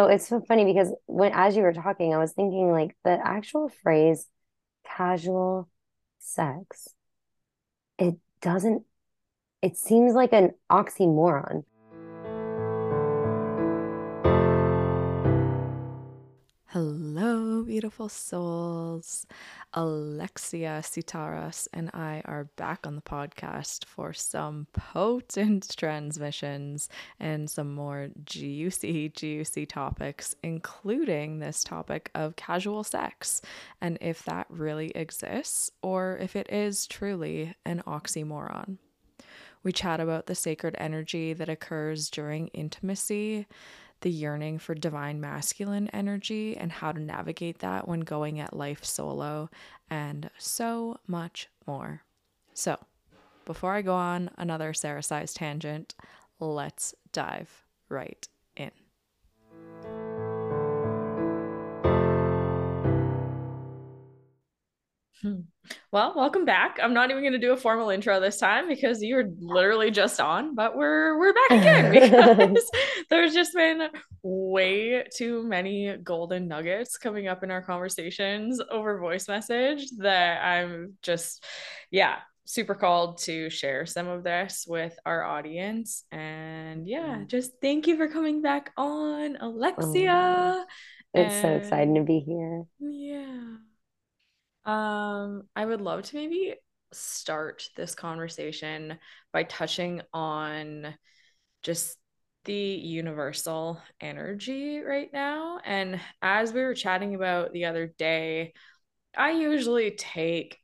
So it's so funny because when as you were talking, I was thinking like the actual phrase casual sex, it doesn't it seems like an oxymoron. Hello, beautiful souls. Alexia Sitaras and I are back on the podcast for some potent transmissions and some more juicy, juicy topics, including this topic of casual sex and if that really exists or if it is truly an oxymoron. We chat about the sacred energy that occurs during intimacy the yearning for divine masculine energy and how to navigate that when going at life solo, and so much more. So, before I go on another Sarah sized tangent, let's dive right Well, welcome back. I'm not even going to do a formal intro this time because you're literally just on, but we're we're back again because there's just been way too many golden nuggets coming up in our conversations over voice message that I'm just yeah, super called to share some of this with our audience. And yeah, mm. just thank you for coming back on, Alexia. Oh, it's and, so exciting to be here. Yeah. Um, I would love to maybe start this conversation by touching on just the universal energy right now. And as we were chatting about the other day, I usually take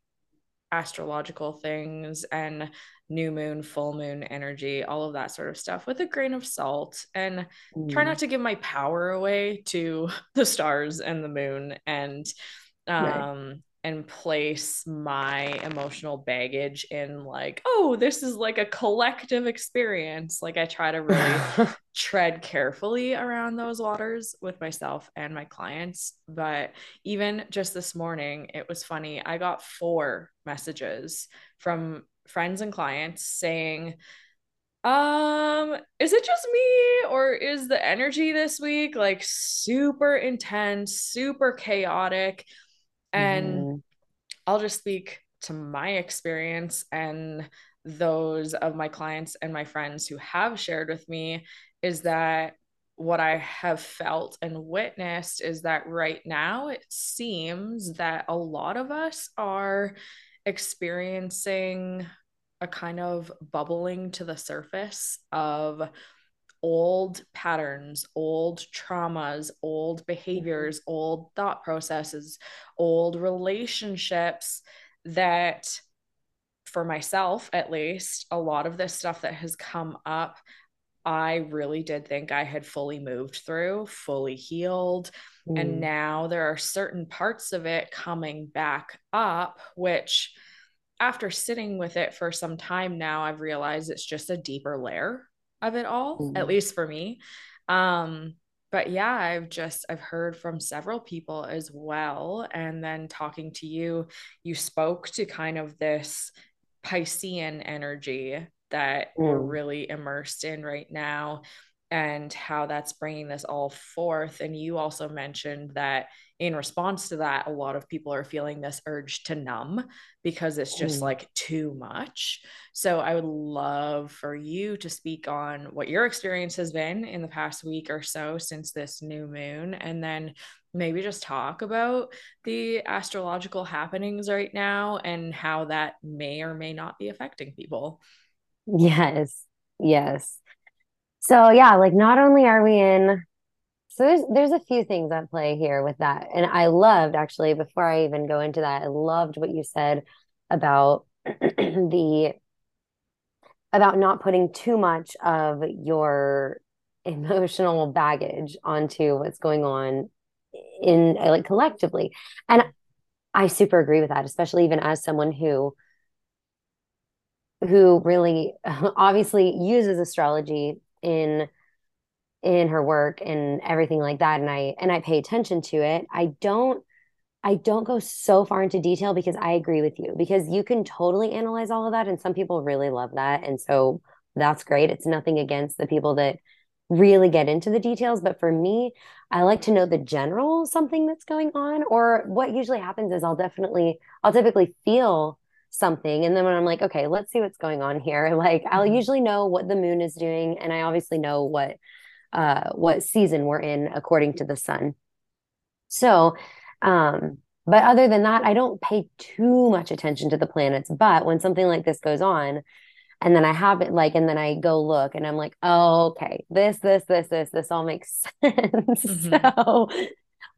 astrological things and new moon, full moon energy, all of that sort of stuff with a grain of salt and mm. try not to give my power away to the stars and the moon and um right and place my emotional baggage in like oh this is like a collective experience. Like i try to really tread carefully around those waters with myself and my clients. But even just this morning it was funny i got four messages from friends and clients saying um is it just me or is the energy this week like super intense super chaotic and mm-hmm. I'll just speak to my experience and those of my clients and my friends who have shared with me is that what I have felt and witnessed is that right now it seems that a lot of us are experiencing a kind of bubbling to the surface of old patterns, old traumas, old mm-hmm. behaviors, old thought processes, old relationships that, for myself at least, a lot of this stuff that has come up, I really did think I had fully moved through, fully healed. Mm. And now there are certain parts of it coming back up, which after sitting with it for some time now, I've realized it's just a deeper layer of it all, mm-hmm. at least for me. Um, but yeah, I've just I've heard from several people as well. And then talking to you, you spoke to kind of this Piscean energy that mm. we're really immersed in right now and how that's bringing this all forth. And you also mentioned that in response to that, a lot of people are feeling this urge to numb because it's just mm. like too much. So I would love for you to speak on what your experience has been in the past week or so since this new moon. And then maybe just talk about the astrological happenings right now and how that may or may not be affecting people. Yes. Yes. So yeah, like not only are we in so there's there's a few things at play here with that. And I loved actually before I even go into that, I loved what you said about the about not putting too much of your emotional baggage onto what's going on in like collectively. And I super agree with that, especially even as someone who who really obviously uses astrology in in her work and everything like that and I and I pay attention to it. I don't I don't go so far into detail because I agree with you because you can totally analyze all of that and some people really love that and so that's great. It's nothing against the people that really get into the details. But for me, I like to know the general something that's going on. Or what usually happens is I'll definitely, I'll typically feel something. And then when I'm like, okay, let's see what's going on here, like I'll mm-hmm. usually know what the moon is doing. And I obviously know what, uh, what season we're in according to the sun. So, um, but other than that, I don't pay too much attention to the planets. But when something like this goes on, and then I have it like, and then I go look and I'm like, oh, okay, this, this, this, this, this all makes sense. Mm-hmm. So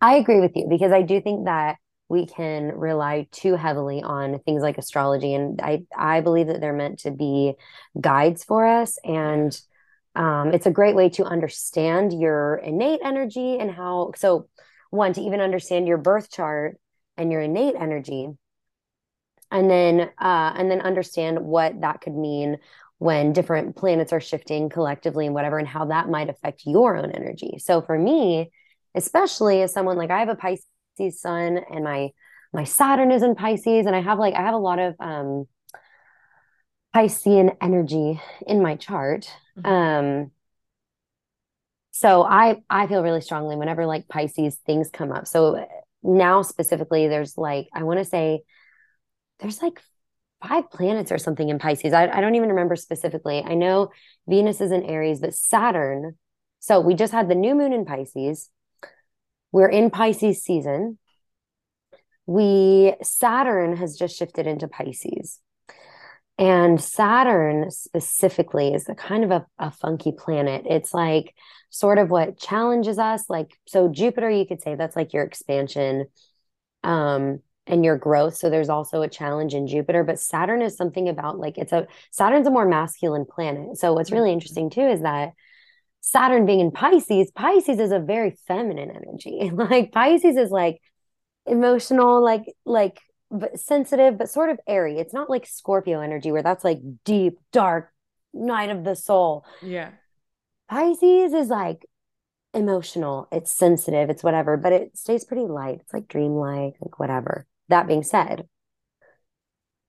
I agree with you because I do think that we can rely too heavily on things like astrology. And I, I believe that they're meant to be guides for us. And um, it's a great way to understand your innate energy and how, so one, to even understand your birth chart and your innate energy. And then uh, and then understand what that could mean when different planets are shifting collectively and whatever and how that might affect your own energy. So for me especially as someone like i have a pisces sun and my my saturn is in pisces and i have like i have a lot of um piscean energy in my chart mm-hmm. um so i i feel really strongly whenever like pisces things come up so now specifically there's like i want to say there's like five planets or something in Pisces. I, I don't even remember specifically. I know Venus is in Aries, but Saturn. So we just had the new moon in Pisces. We're in Pisces season. We Saturn has just shifted into Pisces. And Saturn specifically is a kind of a, a funky planet. It's like sort of what challenges us. Like, so Jupiter, you could say that's like your expansion. Um, and your growth. So there's also a challenge in Jupiter, but Saturn is something about like it's a Saturn's a more masculine planet. So what's really mm-hmm. interesting too is that Saturn being in Pisces, Pisces is a very feminine energy. like Pisces is like emotional, like like but sensitive, but sort of airy. It's not like Scorpio energy where that's like deep, dark, night of the soul. Yeah. Pisces is like emotional, it's sensitive, it's whatever, but it stays pretty light. It's like dreamlike, like whatever. That being said,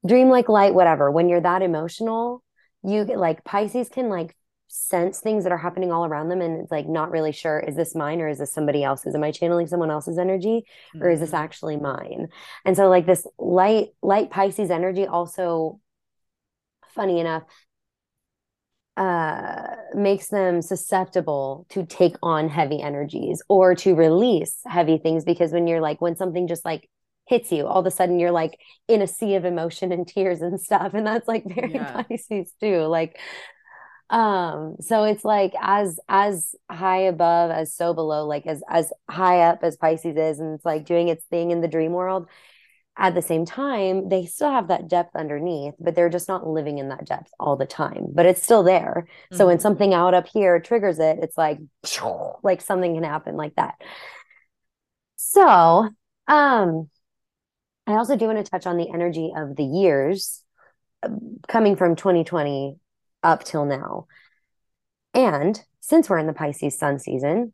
dream like light, whatever. When you're that emotional, you get like Pisces can like sense things that are happening all around them and it's like not really sure is this mine or is this somebody else's am i channeling someone else's energy or is this mm-hmm. actually mine and so like this light light pisces energy also funny enough uh makes them susceptible to take on heavy energies or to release heavy things because when you're like when something just like hits you all of a sudden you're like in a sea of emotion and tears and stuff and that's like very yeah. pisces too like um so it's like as as high above as so below like as as high up as pisces is and it's like doing its thing in the dream world at the same time they still have that depth underneath but they're just not living in that depth all the time but it's still there mm-hmm. so when mm-hmm. something out up here triggers it it's like like something can happen like that so um I also do want to touch on the energy of the years um, coming from 2020 up till now. And since we're in the Pisces sun season,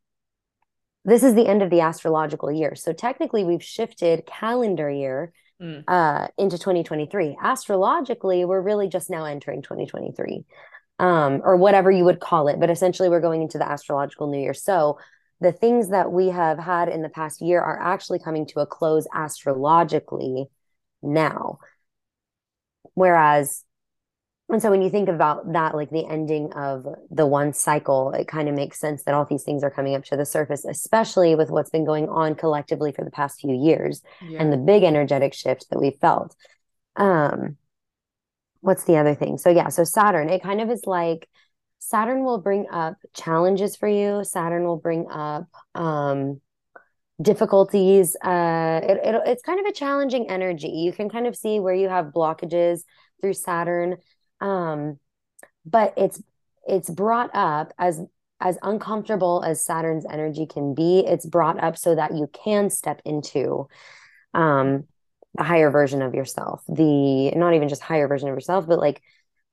this is the end of the astrological year. So technically, we've shifted calendar year mm. uh, into 2023. Astrologically, we're really just now entering 2023, um, or whatever you would call it. But essentially, we're going into the astrological new year. So the things that we have had in the past year are actually coming to a close astrologically now. Whereas, and so when you think about that, like the ending of the one cycle, it kind of makes sense that all these things are coming up to the surface, especially with what's been going on collectively for the past few years yeah. and the big energetic shift that we felt. Um, what's the other thing? So, yeah, so Saturn, it kind of is like, Saturn will bring up challenges for you. Saturn will bring up um, difficulties. Uh, it, it, it's kind of a challenging energy. You can kind of see where you have blockages through Saturn, um, but it's it's brought up as as uncomfortable as Saturn's energy can be. It's brought up so that you can step into um, a higher version of yourself. The not even just higher version of yourself, but like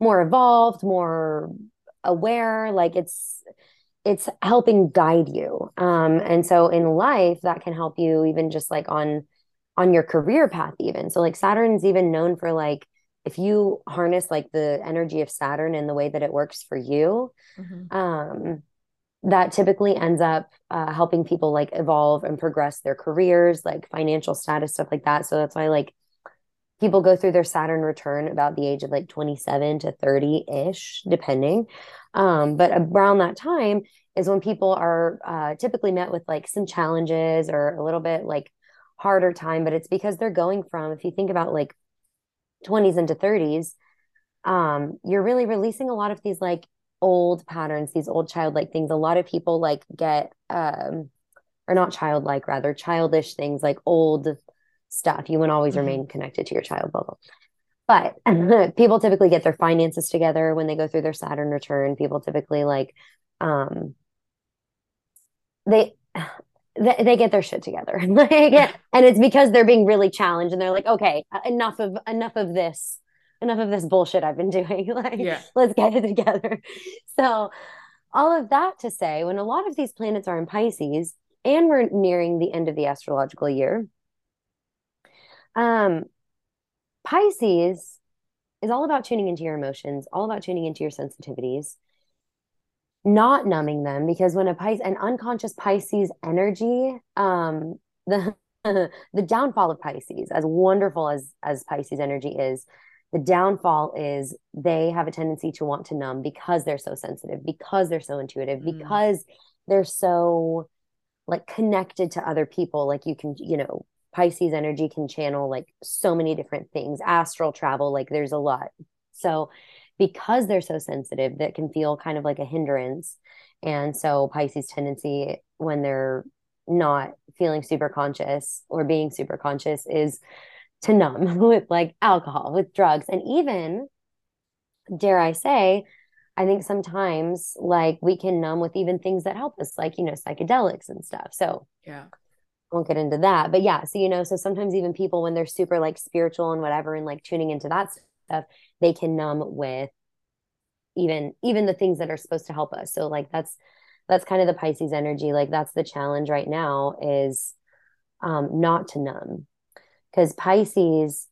more evolved, more aware like it's it's helping guide you um and so in life that can help you even just like on on your career path even so like saturn's even known for like if you harness like the energy of saturn and the way that it works for you mm-hmm. um that typically ends up uh, helping people like evolve and progress their careers, like financial status, stuff like that. So that's why like people go through their Saturn return about the age of like 27 to 30 ish, depending. Um, but around that time is when people are uh, typically met with like some challenges or a little bit like harder time. But it's because they're going from, if you think about like 20s into 30s, um, you're really releasing a lot of these like old patterns, these old childlike things. A lot of people like get, um, or not childlike, rather childish things like old stuff. You won't always mm-hmm. remain connected to your child bubble. But people typically get their finances together when they go through their Saturn return. People typically like, um, they, they, they get their shit together like, and it's because they're being really challenged and they're like okay enough of enough of this enough of this bullshit I've been doing. like, yeah. let's get it together. So, all of that to say, when a lot of these planets are in Pisces and we're nearing the end of the astrological year, um, Pisces is all about tuning into your emotions, all about tuning into your sensitivities, not numbing them because when a Pisces, an unconscious Pisces energy, um, the the downfall of Pisces, as wonderful as as Pisces energy is, the downfall is they have a tendency to want to numb because they're so sensitive, because they're so intuitive, mm. because they're so like connected to other people. Like you can, you know, Pisces energy can channel like so many different things, astral travel, like there's a lot. So, because they're so sensitive, that can feel kind of like a hindrance. And so, Pisces' tendency when they're not feeling super conscious or being super conscious is to numb with like alcohol, with drugs, and even, dare I say, I think sometimes like we can numb with even things that help us, like, you know, psychedelics and stuff. So, yeah. I won't get into that. But yeah, so, you know, so sometimes even people, when they're super like spiritual and whatever, and like tuning into that stuff, they can numb with even even the things that are supposed to help us so like that's that's kind of the pisces energy like that's the challenge right now is um not to numb because Pisces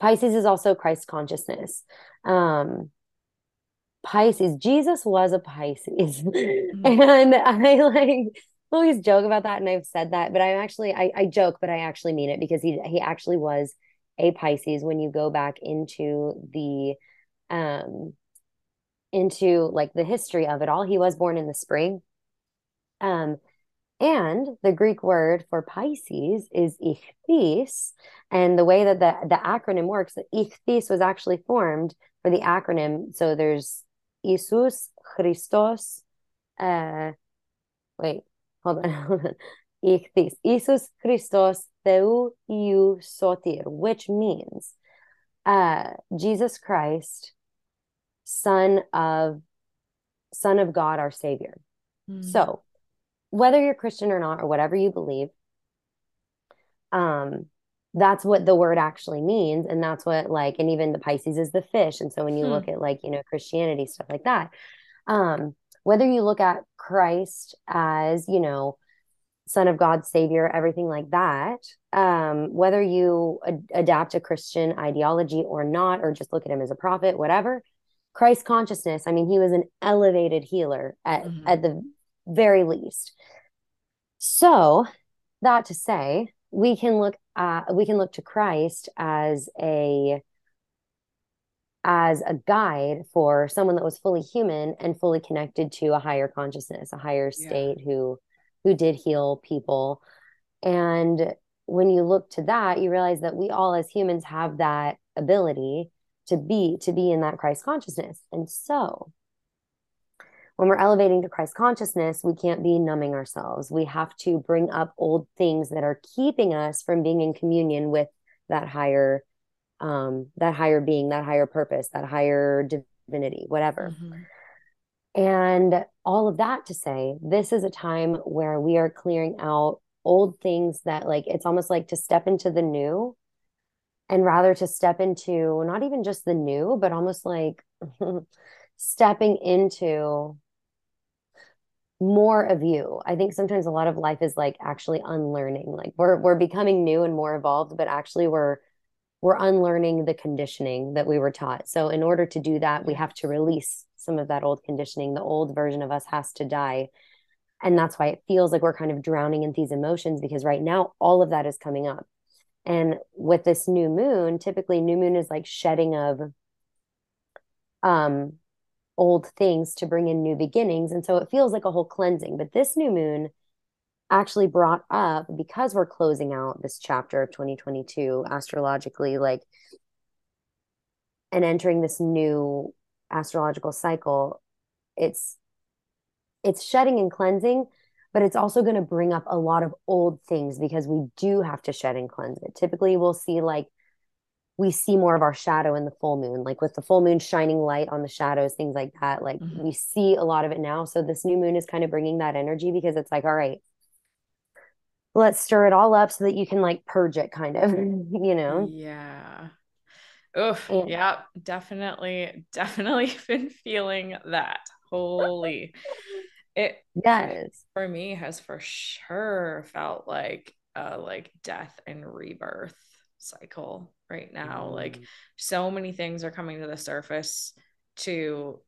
Pisces is also Christ consciousness. Um, Pisces, Jesus was a Pisces. Mm-hmm. and I like always joke about that and I've said that, but I'm actually I, I joke, but I actually mean it because he he actually was a Pisces when you go back into the um into like the history of it all. He was born in the spring. Um and the Greek word for Pisces is ichthys. And the way that the, the acronym works, ichthys was actually formed for the acronym. So there's Isus Christos. Uh, wait, hold on. Hold on. Ichthys. Isus Christos Theu Sotir, which means uh, Jesus Christ, Son of Son of God, our Savior. Mm. So whether you're Christian or not, or whatever you believe, um, that's what the word actually means. And that's what, like, and even the Pisces is the fish. And so when you hmm. look at, like, you know, Christianity, stuff like that, um, whether you look at Christ as, you know, son of God, savior, everything like that, um, whether you ad- adapt a Christian ideology or not, or just look at him as a prophet, whatever, Christ consciousness, I mean, he was an elevated healer at, mm-hmm. at the very least. So, that to say, we can look at we can look to Christ as a as a guide for someone that was fully human and fully connected to a higher consciousness, a higher state yeah. who who did heal people. And when you look to that, you realize that we all as humans have that ability to be to be in that Christ consciousness. And so, when we're elevating to Christ consciousness, we can't be numbing ourselves. We have to bring up old things that are keeping us from being in communion with that higher, um, that higher being, that higher purpose, that higher divinity, whatever. Mm-hmm. And all of that to say, this is a time where we are clearing out old things that, like, it's almost like to step into the new and rather to step into not even just the new, but almost like stepping into more of you. I think sometimes a lot of life is like actually unlearning. Like we're we're becoming new and more evolved, but actually we're we're unlearning the conditioning that we were taught. So in order to do that, we have to release some of that old conditioning. The old version of us has to die. And that's why it feels like we're kind of drowning in these emotions because right now all of that is coming up. And with this new moon, typically new moon is like shedding of um old things to bring in new beginnings. And so it feels like a whole cleansing. But this new moon actually brought up because we're closing out this chapter of 2022 astrologically, like, and entering this new astrological cycle, it's it's shedding and cleansing, but it's also going to bring up a lot of old things because we do have to shed and cleanse it. Typically, we'll see like we see more of our shadow in the full moon, like with the full moon shining light on the shadows, things like that. Like mm-hmm. we see a lot of it now. So this new moon is kind of bringing that energy because it's like, all right, let's stir it all up so that you can like purge it, kind of, you know? Yeah. Oof. And- yeah, definitely, definitely been feeling that. Holy. It yes for me has for sure felt like uh like death and rebirth cycle right now. Mm. Like so many things are coming to the surface to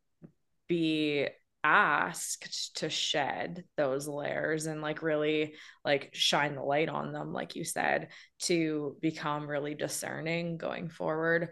be asked to shed those layers and like really like shine the light on them like you said to become really discerning going forward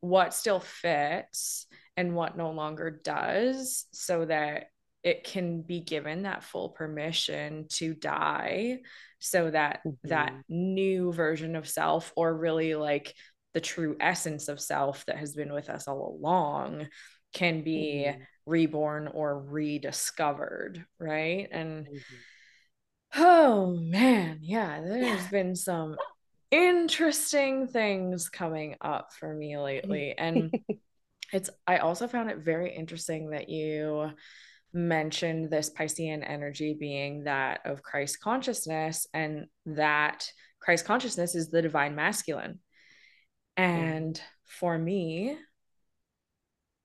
what still fits and what no longer does so that it can be given that full permission to die so that mm-hmm. that new version of self or really like the true essence of self that has been with us all along can be mm-hmm. reborn or rediscovered right and mm-hmm. oh man yeah there's been some interesting things coming up for me lately and it's i also found it very interesting that you mentioned this Piscean energy being that of Christ consciousness, and that Christ consciousness is the divine masculine. And mm. for me,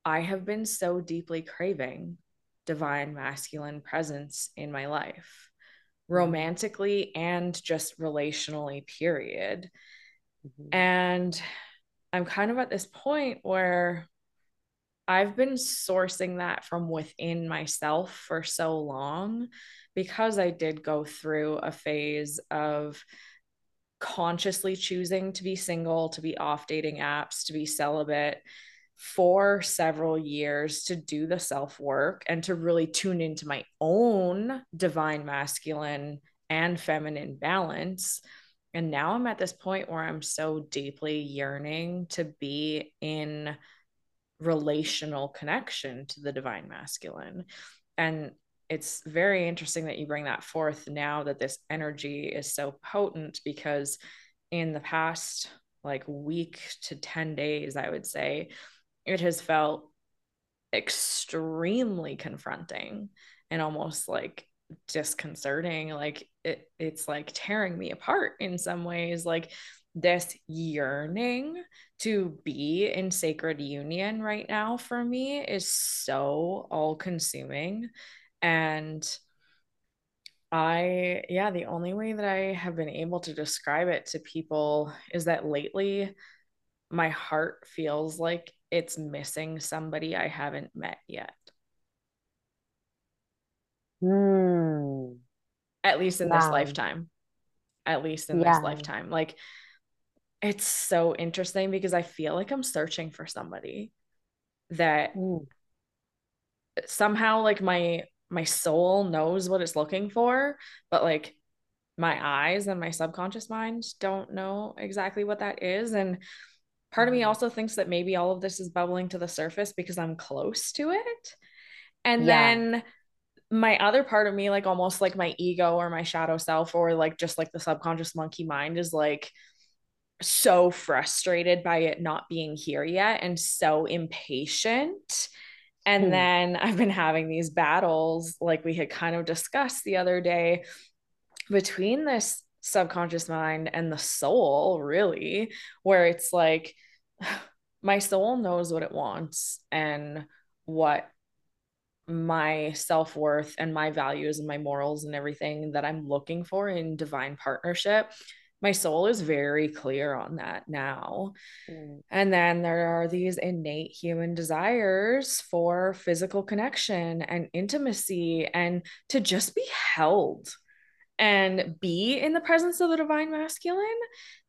I have been so deeply craving divine masculine presence in my life, mm. romantically and just relationally, period. Mm-hmm. And I'm kind of at this point where I've been sourcing that from within myself for so long because I did go through a phase of consciously choosing to be single, to be off dating apps, to be celibate for several years to do the self work and to really tune into my own divine masculine and feminine balance. And now I'm at this point where I'm so deeply yearning to be in relational connection to the divine masculine. And it's very interesting that you bring that forth now that this energy is so potent because in the past like week to 10 days, I would say, it has felt extremely confronting and almost like disconcerting. Like it, it's like tearing me apart in some ways. Like this yearning to be in sacred union right now for me is so all consuming and I, yeah, the only way that I have been able to describe it to people is that lately my heart feels like it's missing somebody I haven't met yet. Hmm. At least in wow. this lifetime. At least in yeah. this lifetime. Like it's so interesting because I feel like I'm searching for somebody that Ooh. somehow like my my soul knows what it's looking for, but like my eyes and my subconscious mind don't know exactly what that is. And part of me mm-hmm. also thinks that maybe all of this is bubbling to the surface because I'm close to it. And yeah. then my other part of me, like almost like my ego or my shadow self, or like just like the subconscious monkey mind, is like, so frustrated by it not being here yet and so impatient. And hmm. then I've been having these battles, like we had kind of discussed the other day, between this subconscious mind and the soul, really, where it's like my soul knows what it wants and what my self worth and my values and my morals and everything that I'm looking for in divine partnership my soul is very clear on that now. Mm. And then there are these innate human desires for physical connection and intimacy and to just be held and be in the presence of the divine masculine.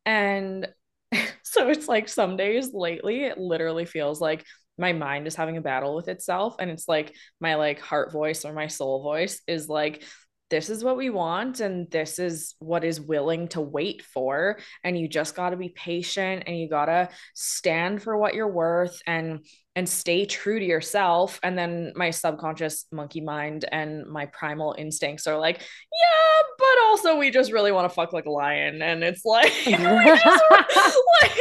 And so it's like some days lately, it literally feels like my mind is having a battle with itself. And it's like my like heart voice or my soul voice is like, this is what we want and this is what is willing to wait for and you just got to be patient and you got to stand for what you're worth and and stay true to yourself and then my subconscious monkey mind and my primal instincts are like yeah but also we just really want to fuck like a lion and it's like we just, like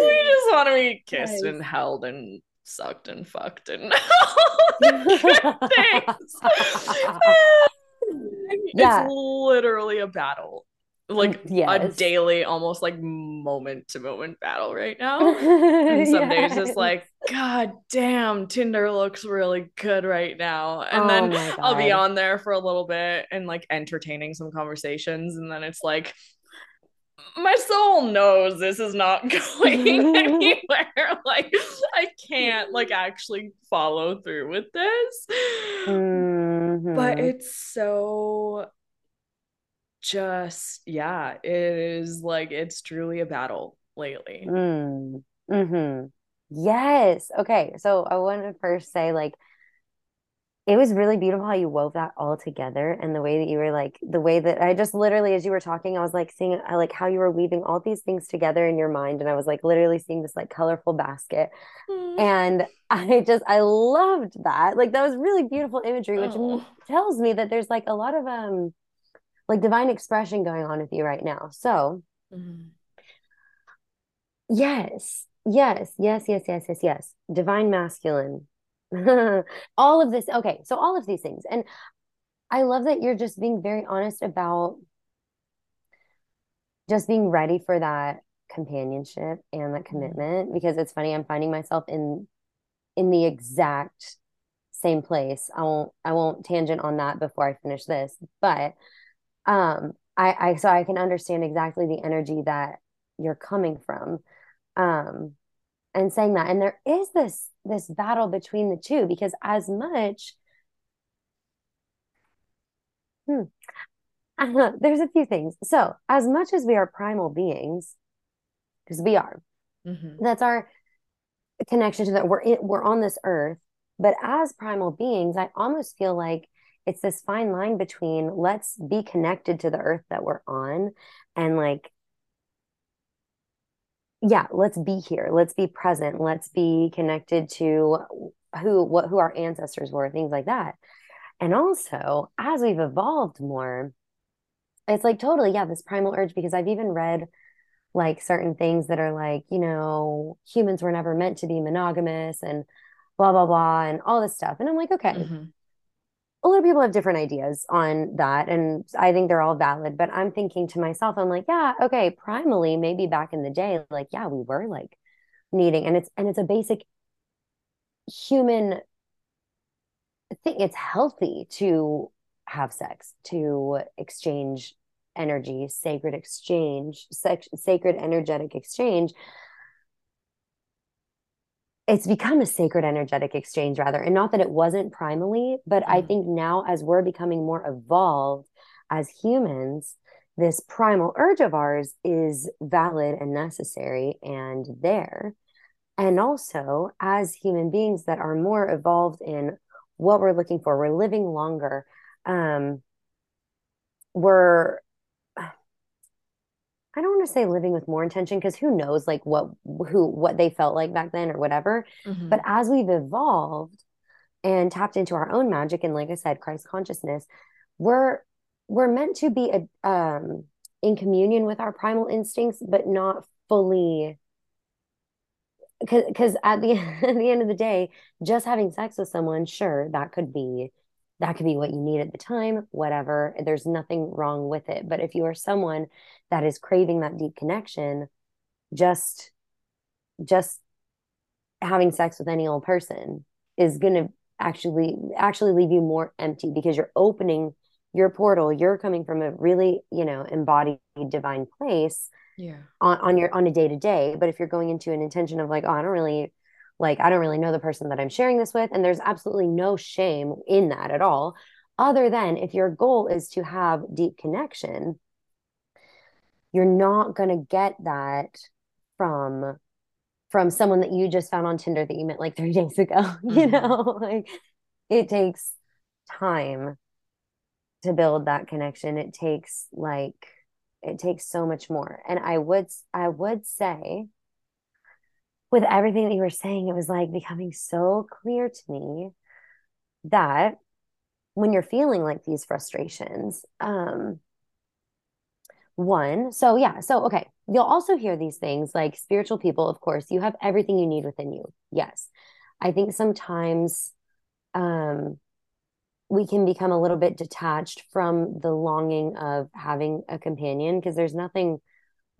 we just want to be kissed nice. and held and sucked and fucked and things yeah. it's literally a battle like yes. a daily almost like moment to moment battle right now and some yes. days it's like god damn tinder looks really good right now and oh then i'll be on there for a little bit and like entertaining some conversations and then it's like my soul knows this is not going anywhere like i can't like actually follow through with this mm-hmm. but it's so just yeah it is like it's truly a battle lately mm. hmm yes okay so i want to first say like it was really beautiful how you wove that all together and the way that you were like the way that I just literally as you were talking I was like seeing I like how you were weaving all these things together in your mind and I was like literally seeing this like colorful basket mm. and I just I loved that like that was really beautiful imagery which oh. tells me that there's like a lot of um like divine expression going on with you right now so mm. yes yes yes yes yes yes yes divine masculine all of this. Okay. So all of these things. And I love that you're just being very honest about just being ready for that companionship and that mm-hmm. commitment because it's funny I'm finding myself in in the exact same place. I won't I won't tangent on that before I finish this, but um I I so I can understand exactly the energy that you're coming from. Um and saying that and there is this this battle between the two because as much hmm, uh, there's a few things so as much as we are primal beings because we are mm-hmm. that's our connection to that we're in, we're on this earth but as primal beings i almost feel like it's this fine line between let's be connected to the earth that we're on and like yeah let's be here. Let's be present. Let's be connected to who what who our ancestors were things like that. And also as we've evolved more it's like totally yeah this primal urge because i've even read like certain things that are like you know humans were never meant to be monogamous and blah blah blah and all this stuff. And i'm like okay mm-hmm a lot of people have different ideas on that and i think they're all valid but i'm thinking to myself i'm like yeah okay primally maybe back in the day like yeah we were like needing and it's and it's a basic human thing. It's healthy to have sex to exchange energy sacred exchange sex, sacred energetic exchange it's become a sacred energetic exchange rather and not that it wasn't primally but mm-hmm. i think now as we're becoming more evolved as humans this primal urge of ours is valid and necessary and there and also as human beings that are more evolved in what we're looking for we're living longer um we're I don't want to say living with more intention because who knows like what who what they felt like back then or whatever. Mm-hmm. But as we've evolved and tapped into our own magic and like I said, Christ consciousness, we're we're meant to be a, um, in communion with our primal instincts, but not fully because at the at the end of the day, just having sex with someone, sure, that could be that could be what you need at the time, whatever. There's nothing wrong with it. But if you are someone that is craving that deep connection, just just having sex with any old person is going to actually actually leave you more empty because you're opening your portal you're coming from a really you know embodied divine place yeah on, on your on a day to day but if you're going into an intention of like oh i don't really like i don't really know the person that i'm sharing this with and there's absolutely no shame in that at all other than if your goal is to have deep connection you're not going to get that from from someone that you just found on tinder that you met like three days ago mm-hmm. you know? Like it takes time to build that connection. It takes like it takes so much more. And i would i would say with everything that you were saying it was like becoming so clear to me that when you're feeling like these frustrations um one so yeah so okay you'll also hear these things like spiritual people of course you have everything you need within you yes. I think sometimes um we can become a little bit detached from the longing of having a companion because there's nothing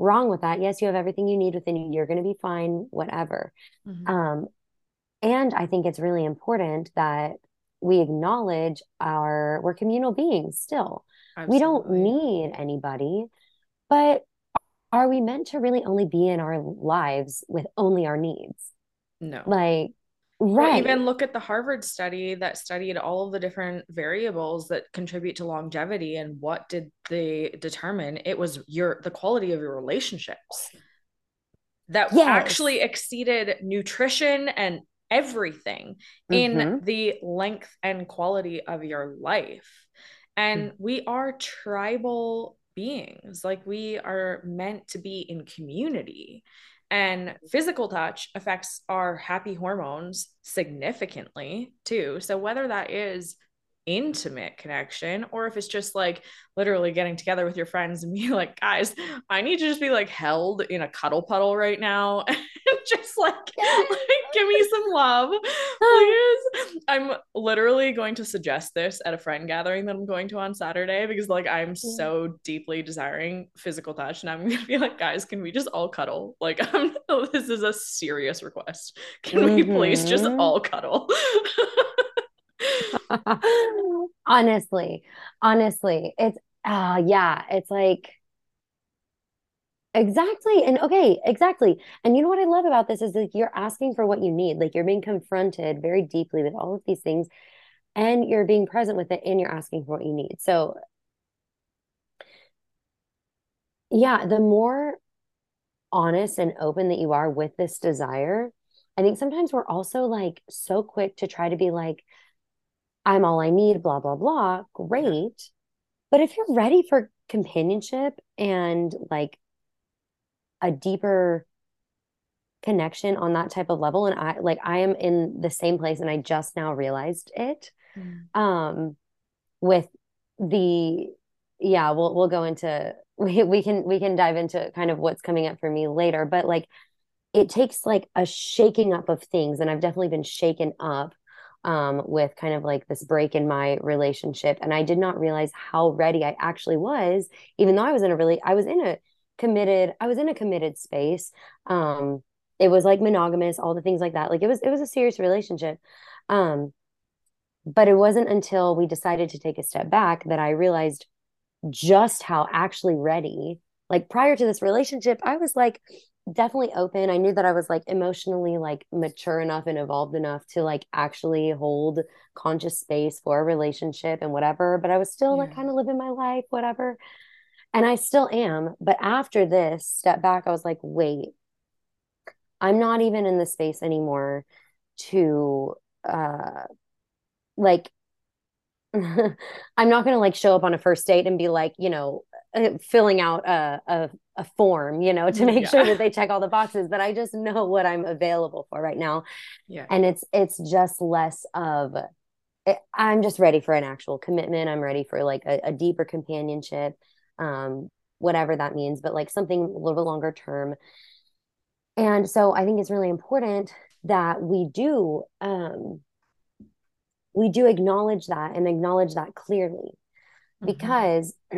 wrong with that. Yes, you have everything you need within you. You're going to be fine, whatever. Mm-hmm. Um, and I think it's really important that we acknowledge our we're communal beings still. Absolutely. We don't need anybody, but are we meant to really only be in our lives with only our needs? No. Like Right. Or even look at the Harvard study that studied all of the different variables that contribute to longevity and what did they determine? It was your the quality of your relationships that yes. actually exceeded nutrition and everything mm-hmm. in the length and quality of your life. And mm-hmm. we are tribal beings. Like we are meant to be in community. And physical touch affects our happy hormones significantly too. So, whether that is intimate connection or if it's just like literally getting together with your friends and be like guys i need to just be like held in a cuddle puddle right now and just like, like give me some love please. I'm literally going to suggest this at a friend gathering that i'm going to on saturday because like i'm so deeply desiring physical touch and i'm gonna be like guys can we just all cuddle? Like i'm this is a serious request. Can mm-hmm. we please just mm-hmm. all cuddle honestly, honestly, it's uh yeah, it's like exactly and okay, exactly. And you know what I love about this is like you're asking for what you need. Like you're being confronted very deeply with all of these things and you're being present with it and you're asking for what you need. So yeah, the more honest and open that you are with this desire, I think sometimes we're also like so quick to try to be like, I'm all I need, blah, blah, blah. Great. But if you're ready for companionship and like a deeper connection on that type of level, and I like I am in the same place and I just now realized it. Mm. Um with the yeah, we'll we'll go into we, we can we can dive into kind of what's coming up for me later, but like it takes like a shaking up of things and I've definitely been shaken up um, with kind of like this break in my relationship. And I did not realize how ready I actually was, even though I was in a really, I was in a committed, I was in a committed space. Um, it was like monogamous, all the things like that. Like it was, it was a serious relationship. Um, but it wasn't until we decided to take a step back that I realized just how actually ready, like prior to this relationship, I was like, definitely open. I knew that I was like emotionally like mature enough and evolved enough to like actually hold conscious space for a relationship and whatever, but I was still yeah. like kind of living my life, whatever. And I still am. But after this step back, I was like, wait, I'm not even in the space anymore to uh like I'm not going to like show up on a first date and be like, you know, uh, filling out a, a, a form, you know, to make yeah. sure that they check all the boxes, but I just know what I'm available for right now. Yeah. And it's it's just less of it, eh, I'm just ready for an actual commitment. I'm ready for like a, a deeper companionship, um, whatever that means, but like something a little bit longer term. And so I think it's really important that we do um we do acknowledge that and acknowledge that clearly mm-hmm. because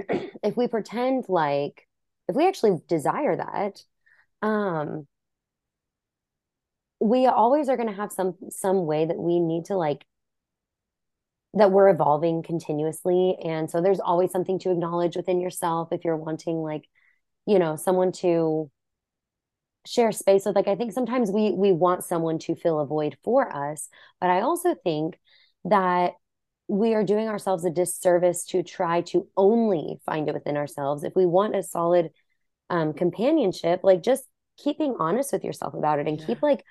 if we pretend like if we actually desire that um we always are going to have some some way that we need to like that we're evolving continuously. And so there's always something to acknowledge within yourself if you're wanting like you know someone to share space with. Like i think sometimes we we want someone to fill a void for us. But i also think that we are doing ourselves a disservice to try to only find it within ourselves. If we want a solid um, companionship like just keeping honest with yourself about it and yeah. keep like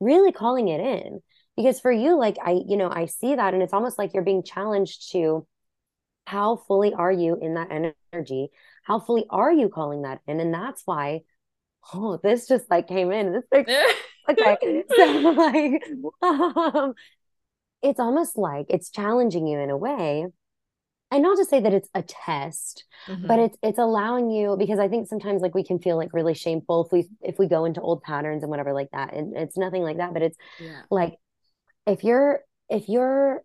really calling it in. Because for you like i you know i see that and it's almost like you're being challenged to how fully are you in that energy? How fully are you calling that in? And that's why oh this just like came in. This like, okay. So like um, it's almost like it's challenging you in a way and not to say that it's a test mm-hmm. but it's it's allowing you because i think sometimes like we can feel like really shameful if we if we go into old patterns and whatever like that and it's nothing like that but it's yeah. like if you're if you're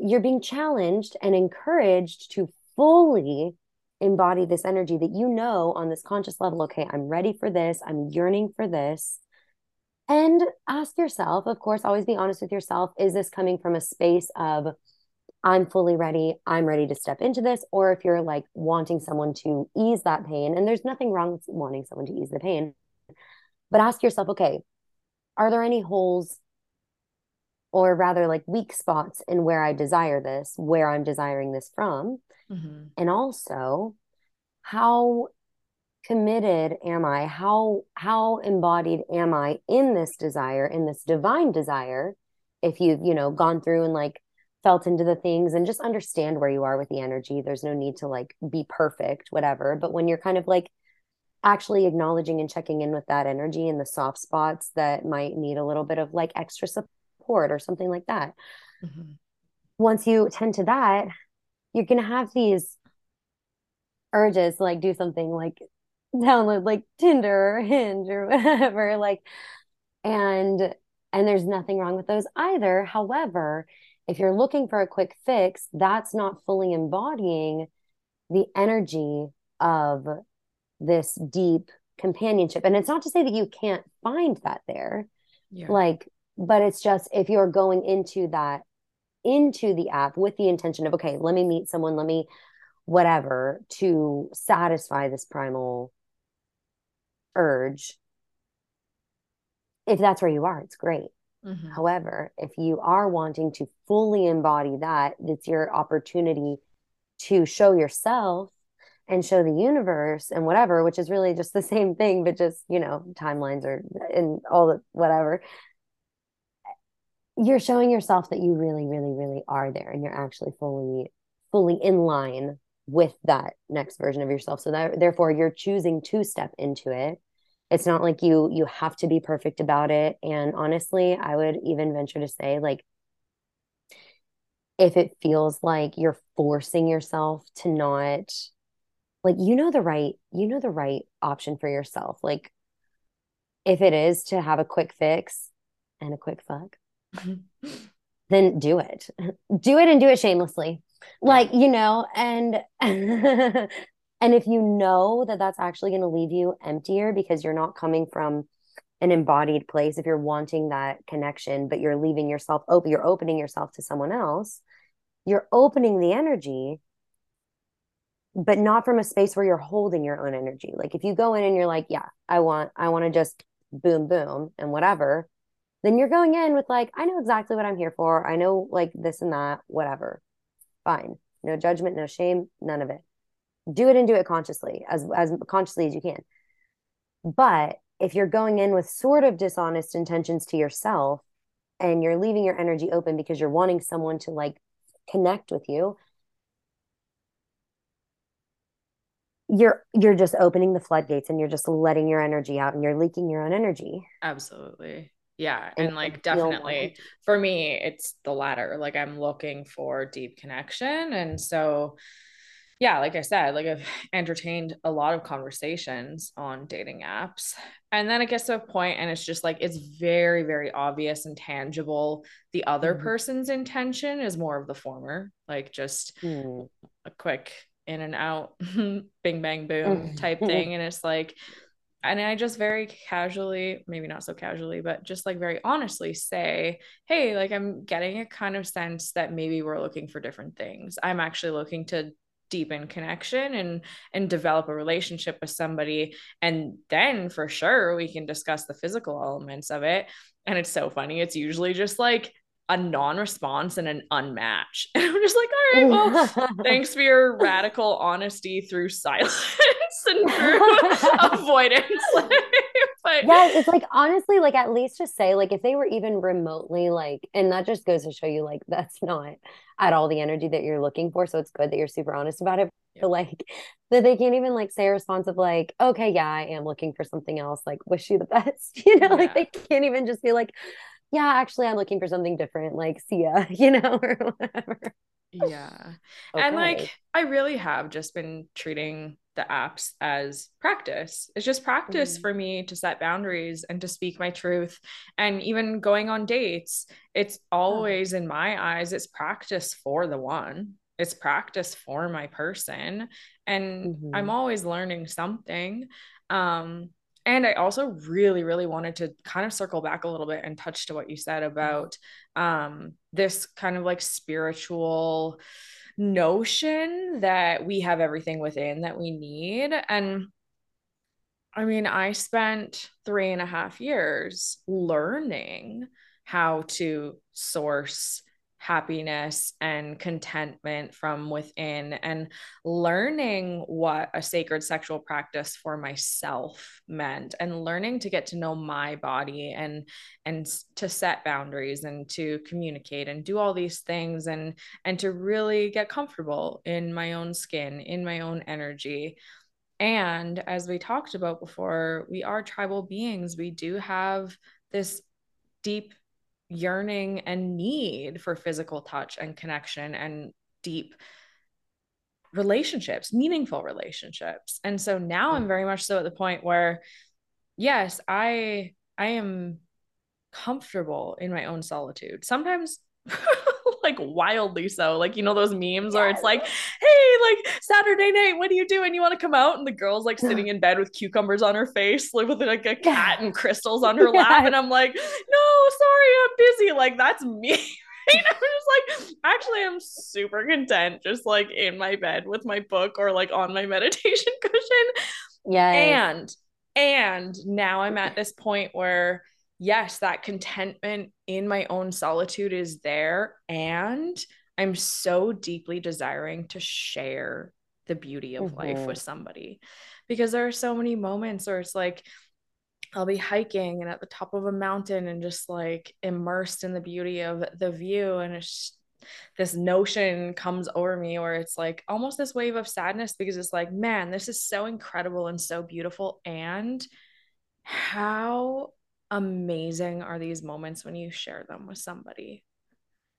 you're being challenged and encouraged to fully embody this energy that you know on this conscious level okay i'm ready for this i'm yearning for this and ask yourself of course always be honest with yourself is this coming from a space of i'm fully ready i'm ready to step into this or if you're like wanting someone to ease that pain and there's nothing wrong with wanting someone to ease the pain but ask yourself okay are there any holes or rather like weak spots in where I desire this, where I'm desiring this from. Mm-hmm. And also, how committed am I? How how embodied am I in this desire, in this divine desire? If you've, you know, gone through and like felt into the things and just understand where you are with the energy. There's no need to like be perfect, whatever. But when you're kind of like actually acknowledging and checking in with that energy and the soft spots that might need a little bit of like extra support or something like that. Mm-hmm. Once you tend to that, you're going to have these urges to like do something like download like Tinder or Hinge or whatever like and and there's nothing wrong with those either. However, if you're looking for a quick fix, that's not fully embodying the energy of this deep companionship. And it's not to say that you can't find that there. Yeah. Like but it's just if you're going into that into the app with the intention of okay let me meet someone let me whatever to satisfy this primal urge if that's where you are it's great mm-hmm. however if you are wanting to fully embody that it's your opportunity to show yourself and show the universe and whatever which is really just the same thing but just you know timelines or and all the whatever you're showing yourself that you really really really are there and you're actually fully fully in line with that next version of yourself so that therefore you're choosing to step into it it's not like you you have to be perfect about it and honestly i would even venture to say like if it feels like you're forcing yourself to not like you know the right you know the right option for yourself like if it is to have a quick fix and a quick fuck then do it. Do it and do it shamelessly. Like, you know, and and if you know that that's actually going to leave you emptier because you're not coming from an embodied place if you're wanting that connection but you're leaving yourself open you're opening yourself to someone else you're opening the energy but not from a space where you're holding your own energy like if you go in and you're like yeah i want i want to just boom boom and whatever then you're going in with like, I know exactly what I'm here for. I know like this and that, whatever. Fine. No judgment, no shame, none of it. Do it and do it consciously, as as consciously as you can. But if you're going in with sort of dishonest intentions to yourself and you're leaving your energy open because you're wanting someone to like connect with you, you're you're just opening the floodgates and you're just letting your energy out and you're leaking your own energy. Absolutely. Yeah. And, and like definitely for me, it's the latter. Like I'm looking for deep connection. And so, yeah, like I said, like I've entertained a lot of conversations on dating apps. And then it gets to a point and it's just like it's very, very obvious and tangible. The other mm-hmm. person's intention is more of the former, like just mm. a quick in and out, bing, bang, boom type thing. And it's like, and I just very casually, maybe not so casually, but just like very honestly say, hey, like I'm getting a kind of sense that maybe we're looking for different things. I'm actually looking to deepen connection and and develop a relationship with somebody and then for sure we can discuss the physical elements of it and it's so funny it's usually just like a non-response and an unmatch. And I'm just like, all right, well, thanks for your radical honesty through silence and through avoidance. but yeah, it's like honestly, like at least just say, like, if they were even remotely like, and that just goes to show you, like, that's not at all the energy that you're looking for. So it's good that you're super honest about it. Yeah. But like that they can't even like say a response of like, okay, yeah, I am looking for something else. Like, wish you the best. You know, yeah. like they can't even just be like, yeah, actually, I'm looking for something different. Like, see ya, you know, or whatever. Yeah. Okay. And like, I really have just been treating the apps as practice. It's just practice mm-hmm. for me to set boundaries and to speak my truth. And even going on dates, it's always, oh. in my eyes, it's practice for the one. It's practice for my person. And mm-hmm. I'm always learning something. Um, and I also really, really wanted to kind of circle back a little bit and touch to what you said about um, this kind of like spiritual notion that we have everything within that we need. And I mean, I spent three and a half years learning how to source happiness and contentment from within and learning what a sacred sexual practice for myself meant and learning to get to know my body and and to set boundaries and to communicate and do all these things and and to really get comfortable in my own skin in my own energy. And as we talked about before we are tribal beings. We do have this deep yearning and need for physical touch and connection and deep relationships, meaningful relationships. And so now I'm mm. very much so at the point where yes, I I am comfortable in my own solitude. Sometimes like wildly so. Like, you know, those memes yes. where it's like, hey, like Saturday night, what do you do? And You want to come out? And the girl's like sitting in bed with cucumbers on her face, like with like a cat and crystals on her lap. And I'm like, no, sorry, I'm busy. Like, that's me. I'm just like, actually, I'm super content, just like in my bed with my book or like on my meditation cushion. Yeah. And and now I'm at this point where yes, that contentment in my own solitude is there. And I'm so deeply desiring to share the beauty of mm-hmm. life with somebody because there are so many moments where it's like, I'll be hiking and at the top of a mountain and just like immersed in the beauty of the view. And it's this notion comes over me where it's like almost this wave of sadness because it's like, man, this is so incredible and so beautiful. And how amazing are these moments when you share them with somebody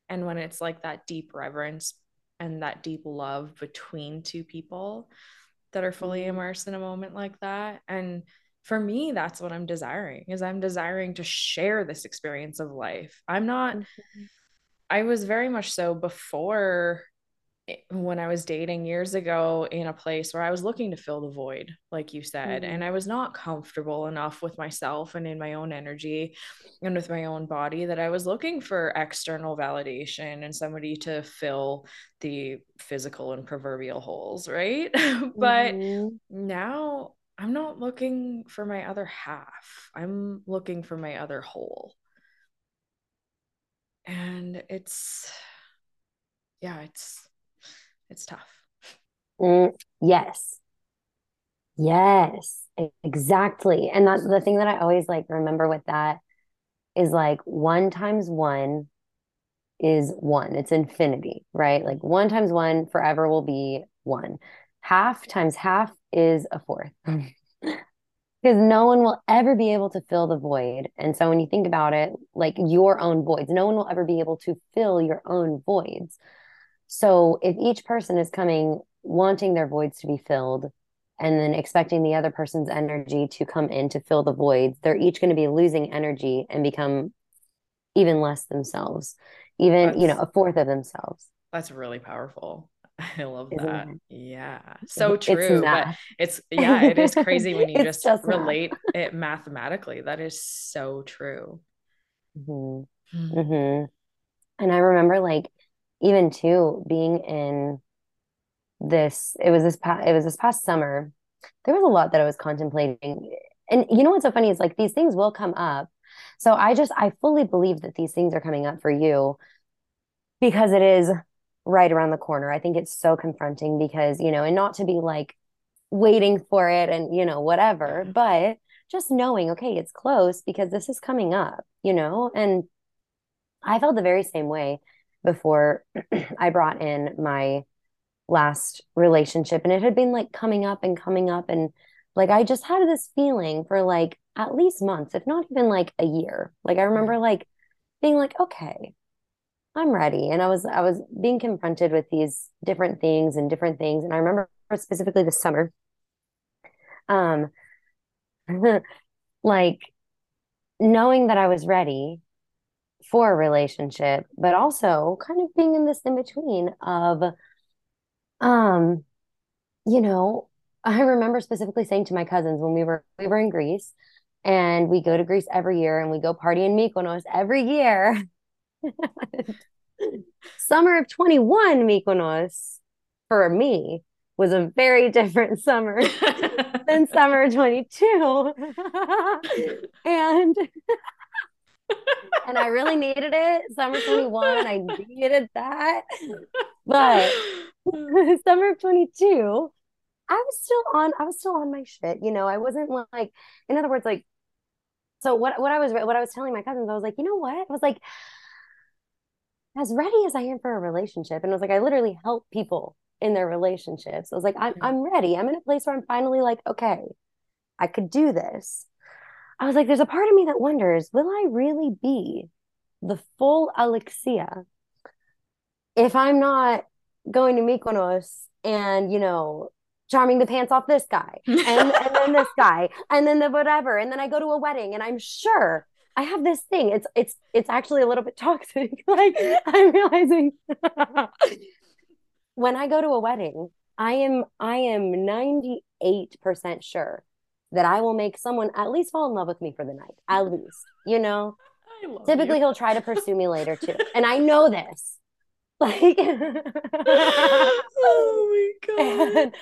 and when it's like that deep reverence and that deep love between two people that are fully mm-hmm. immersed in a moment like that and for me that's what i'm desiring is i'm desiring to share this experience of life i'm not mm-hmm. i was very much so before when I was dating years ago in a place where I was looking to fill the void, like you said, mm-hmm. and I was not comfortable enough with myself and in my own energy and with my own body that I was looking for external validation and somebody to fill the physical and proverbial holes, right? but mm-hmm. now I'm not looking for my other half, I'm looking for my other whole. And it's, yeah, it's, it's tough. Mm, yes. Yes, exactly. And that's the thing that I always like remember with that is like one times one is one. It's infinity, right? Like one times one forever will be one. Half times half is a fourth. because no one will ever be able to fill the void. And so when you think about it, like your own voids, no one will ever be able to fill your own voids. So if each person is coming wanting their voids to be filled and then expecting the other person's energy to come in to fill the voids, they're each going to be losing energy and become even less themselves, even, that's, you know, a fourth of themselves. That's really powerful. I love Isn't that. it? Yeah. So It's true. But math. it's, yeah, it is crazy when you It's just just math. relate it mathematically. That is so true. hmm Hmm. hmm And I remember like even too being in this, it was this past, it was this past summer. There was a lot that I was contemplating. And you know what's so funny is like these things will come up. So I just, I fully believe that these things are coming up for you because it is right around the corner. I think it's so confronting because, you know, and not to be like waiting for it and, you know, whatever, but just knowing, okay, it's close because this is coming up, you know? And I felt the very same way before I brought in my last relationship and it had been like coming up and coming up and like I just had this feeling for like at least months, if not even like a year. Like I remember like being like, okay, I'm ready. And I was I was being confronted with these different things and different things. And I remember specifically this summer, um, like knowing that I was ready for a relationship, but also kind of being in this in between of um you know, I remember specifically saying to my cousins when we were we were in Greece and we go to Greece every year and we go party in Mykonos every year. Summer of 21 Mykonos for me was a very different summer than summer 22. and and I really needed it. Summer 21, I needed that. But summer of 22, I was still on I was still on my shit. You know, I wasn't like in other words like so what what I was what I was telling my cousins, I was like, you know what? I was like as ready as I am for a relationship. And I was like, I literally help people in their relationships. I was like, I'm mm-hmm. I'm ready. I'm in a place where I'm finally like, okay, I could do this. I was like, there's a part of me that wonders, will I really be the full Alexia if I'm not going to Mykonos and, you know, charming the pants off this guy and and then this guy and then the whatever and then I go to a wedding and I'm sure I have this thing. It's it's it's actually a little bit toxic. Like I'm realizing when I go to a wedding, I am I am 98% sure that I will make someone at least fall in love with me for the night. At least, you know. Typically you. he'll try to pursue me later too. And I know this. Like oh my god. and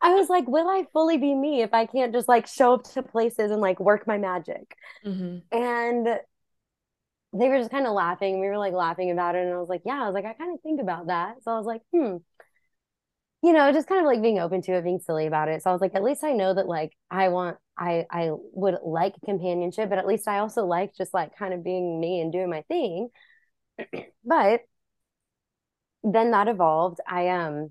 I was like, will I fully be me if I can't just like show up to places and like work my magic? Mhm. And they were just kind of laughing. We were like laughing about it. And I was like, yeah, I was like, I kind of think about that. So I was like, hmm, you know, just kind of like being open to it, being silly about it. So I was like, at least I know that like I want, I, I would like companionship, but at least I also like just like kind of being me and doing my thing. But then that evolved. I, um,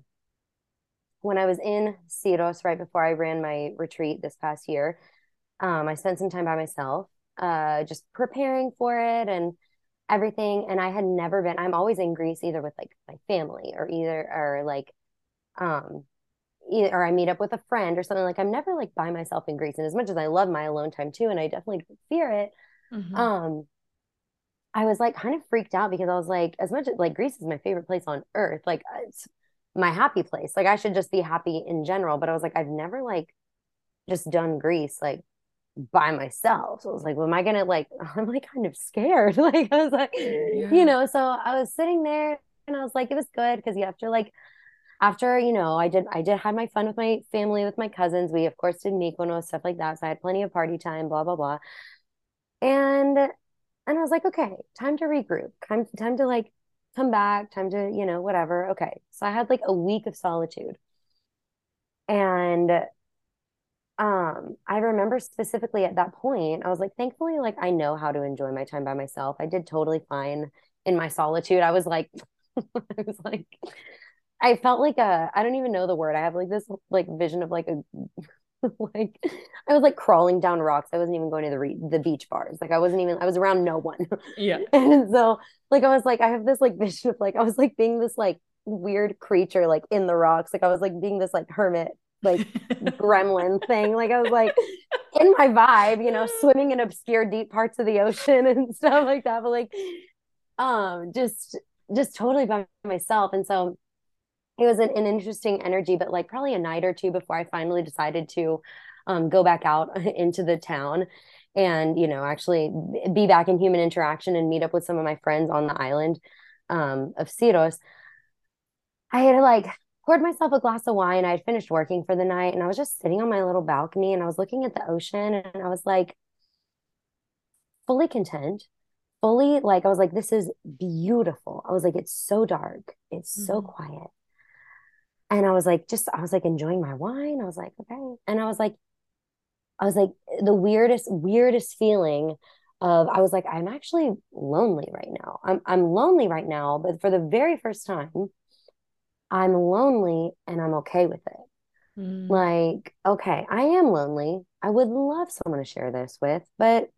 when I was in Syros right before I ran my retreat this past year, um, I spent some time by myself, uh, just preparing for it and everything. And I had never been, I'm always in Greece either with like my family or either, or like, um, or I meet up with a friend or something like I'm never like by myself in Greece. And as much as I love my alone time too, and I definitely fear it, Mhm. um, I was like kind of freaked out because I was like, as much as like Greece is my favorite place on earth, like it's my happy place. Like I should just be happy in general. But I was like, I've never like just done Greece like by myself. So I was like, well, am I gonna like I'm like kind of scared. Like I was like, you know, so I was sitting there and I was like, it was good because you have to like after, you know, I did I did have my fun with my family, with my cousins. We of course did Mykonos, stuff like that. So I had plenty of party time, blah, blah, blah. And and I was like, okay, time to regroup. Time time to like come back, time to, you know, whatever. Okay. So I had like a week of solitude. And um, I remember specifically at that point, I was like, thankfully, like I know how to enjoy my time by myself. I did totally fine in my solitude. I was like, I was like, I felt like a, I don't even know the word. I have like this like vision of like a, like I was like crawling down rocks. I wasn't even going to the re the beach bars. Like I wasn't even, I was around no one. Yeah. And so like I was like, I have this like vision of like, I was like being this like weird creature like in the rocks. Like I was like being this like hermit, like gremlin thing. Like I was like in my vibe, you know, swimming in obscure deep parts of the ocean and stuff like that. But like um just just totally by myself. And so it was an, an interesting energy, but like probably a night or two before I finally decided to um, go back out into the town and you know actually be back in human interaction and meet up with some of my friends on the island um, of Syros. I had like poured myself a glass of wine. I had finished working for the night and I was just sitting on my little balcony and I was looking at the ocean and I was like fully content, fully like I was like this is beautiful. I was like it's so dark. It's mm-hmm. so quiet. And I was like just I was like enjoying my wine. I was like okay. And I was like I was like the weirdest weirdest feeling of I was like I'm actually lonely right now. I'm I'm lonely right now, but for the very first time I'm lonely and I'm okay with it. Mm. Like, okay, I am lonely. I would love someone to share this with, but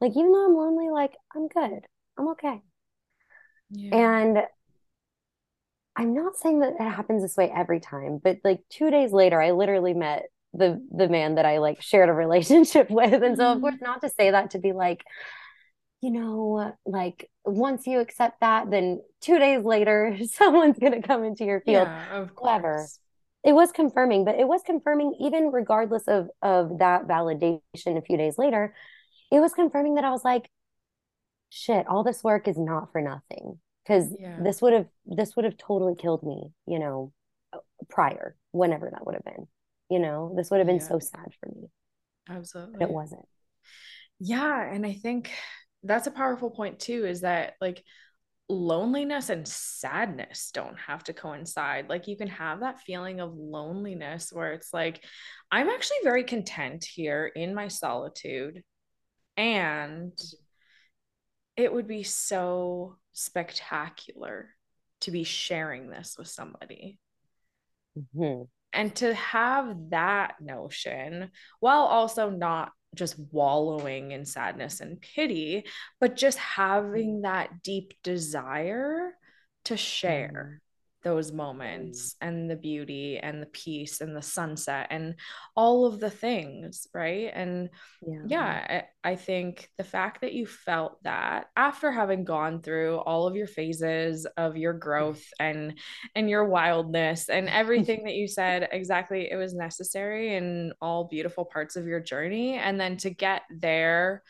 like, even though I'm lonely, like, I'm good. I'm okay. Yeah. And I'm not saying that it happens this way every time, but like two days later, I literally met the the man that I like shared a relationship with. And so, of course, mm-hmm. not to say that to be like, you know, like once you accept that, then two days later, someone's going to come into your field. Yeah, of course. It was confirming, but it was confirming even regardless of of that validation a few days later, it was confirming that I was like, shit, all this work is not for nothing. Cause yeah. this would have this would have totally killed me, you know, uh, prior, whenever that would have been. You know, this would have been yeah. so sad for me. Absolutely. But it wasn't. Yeah. And I think that's a powerful point too is that like loneliness and sadness don't have to coincide like you can have that feeling of loneliness where it's like i'm actually very content here in my solitude and it would be so spectacular to be sharing this with somebody. Mm-hmm. and to have that notion while also not just wallowing in sadness and pity, but just having that deep desire to share those mm. moments and the beauty and the peace and the sunset and all of the things right? And yeah, yeah I, I, think the fact that you felt that after having gone through all of your phases of your mm. growth and and your wildness and everything that you said exactly it was necessary in all beautiful parts of your journey. And then to get there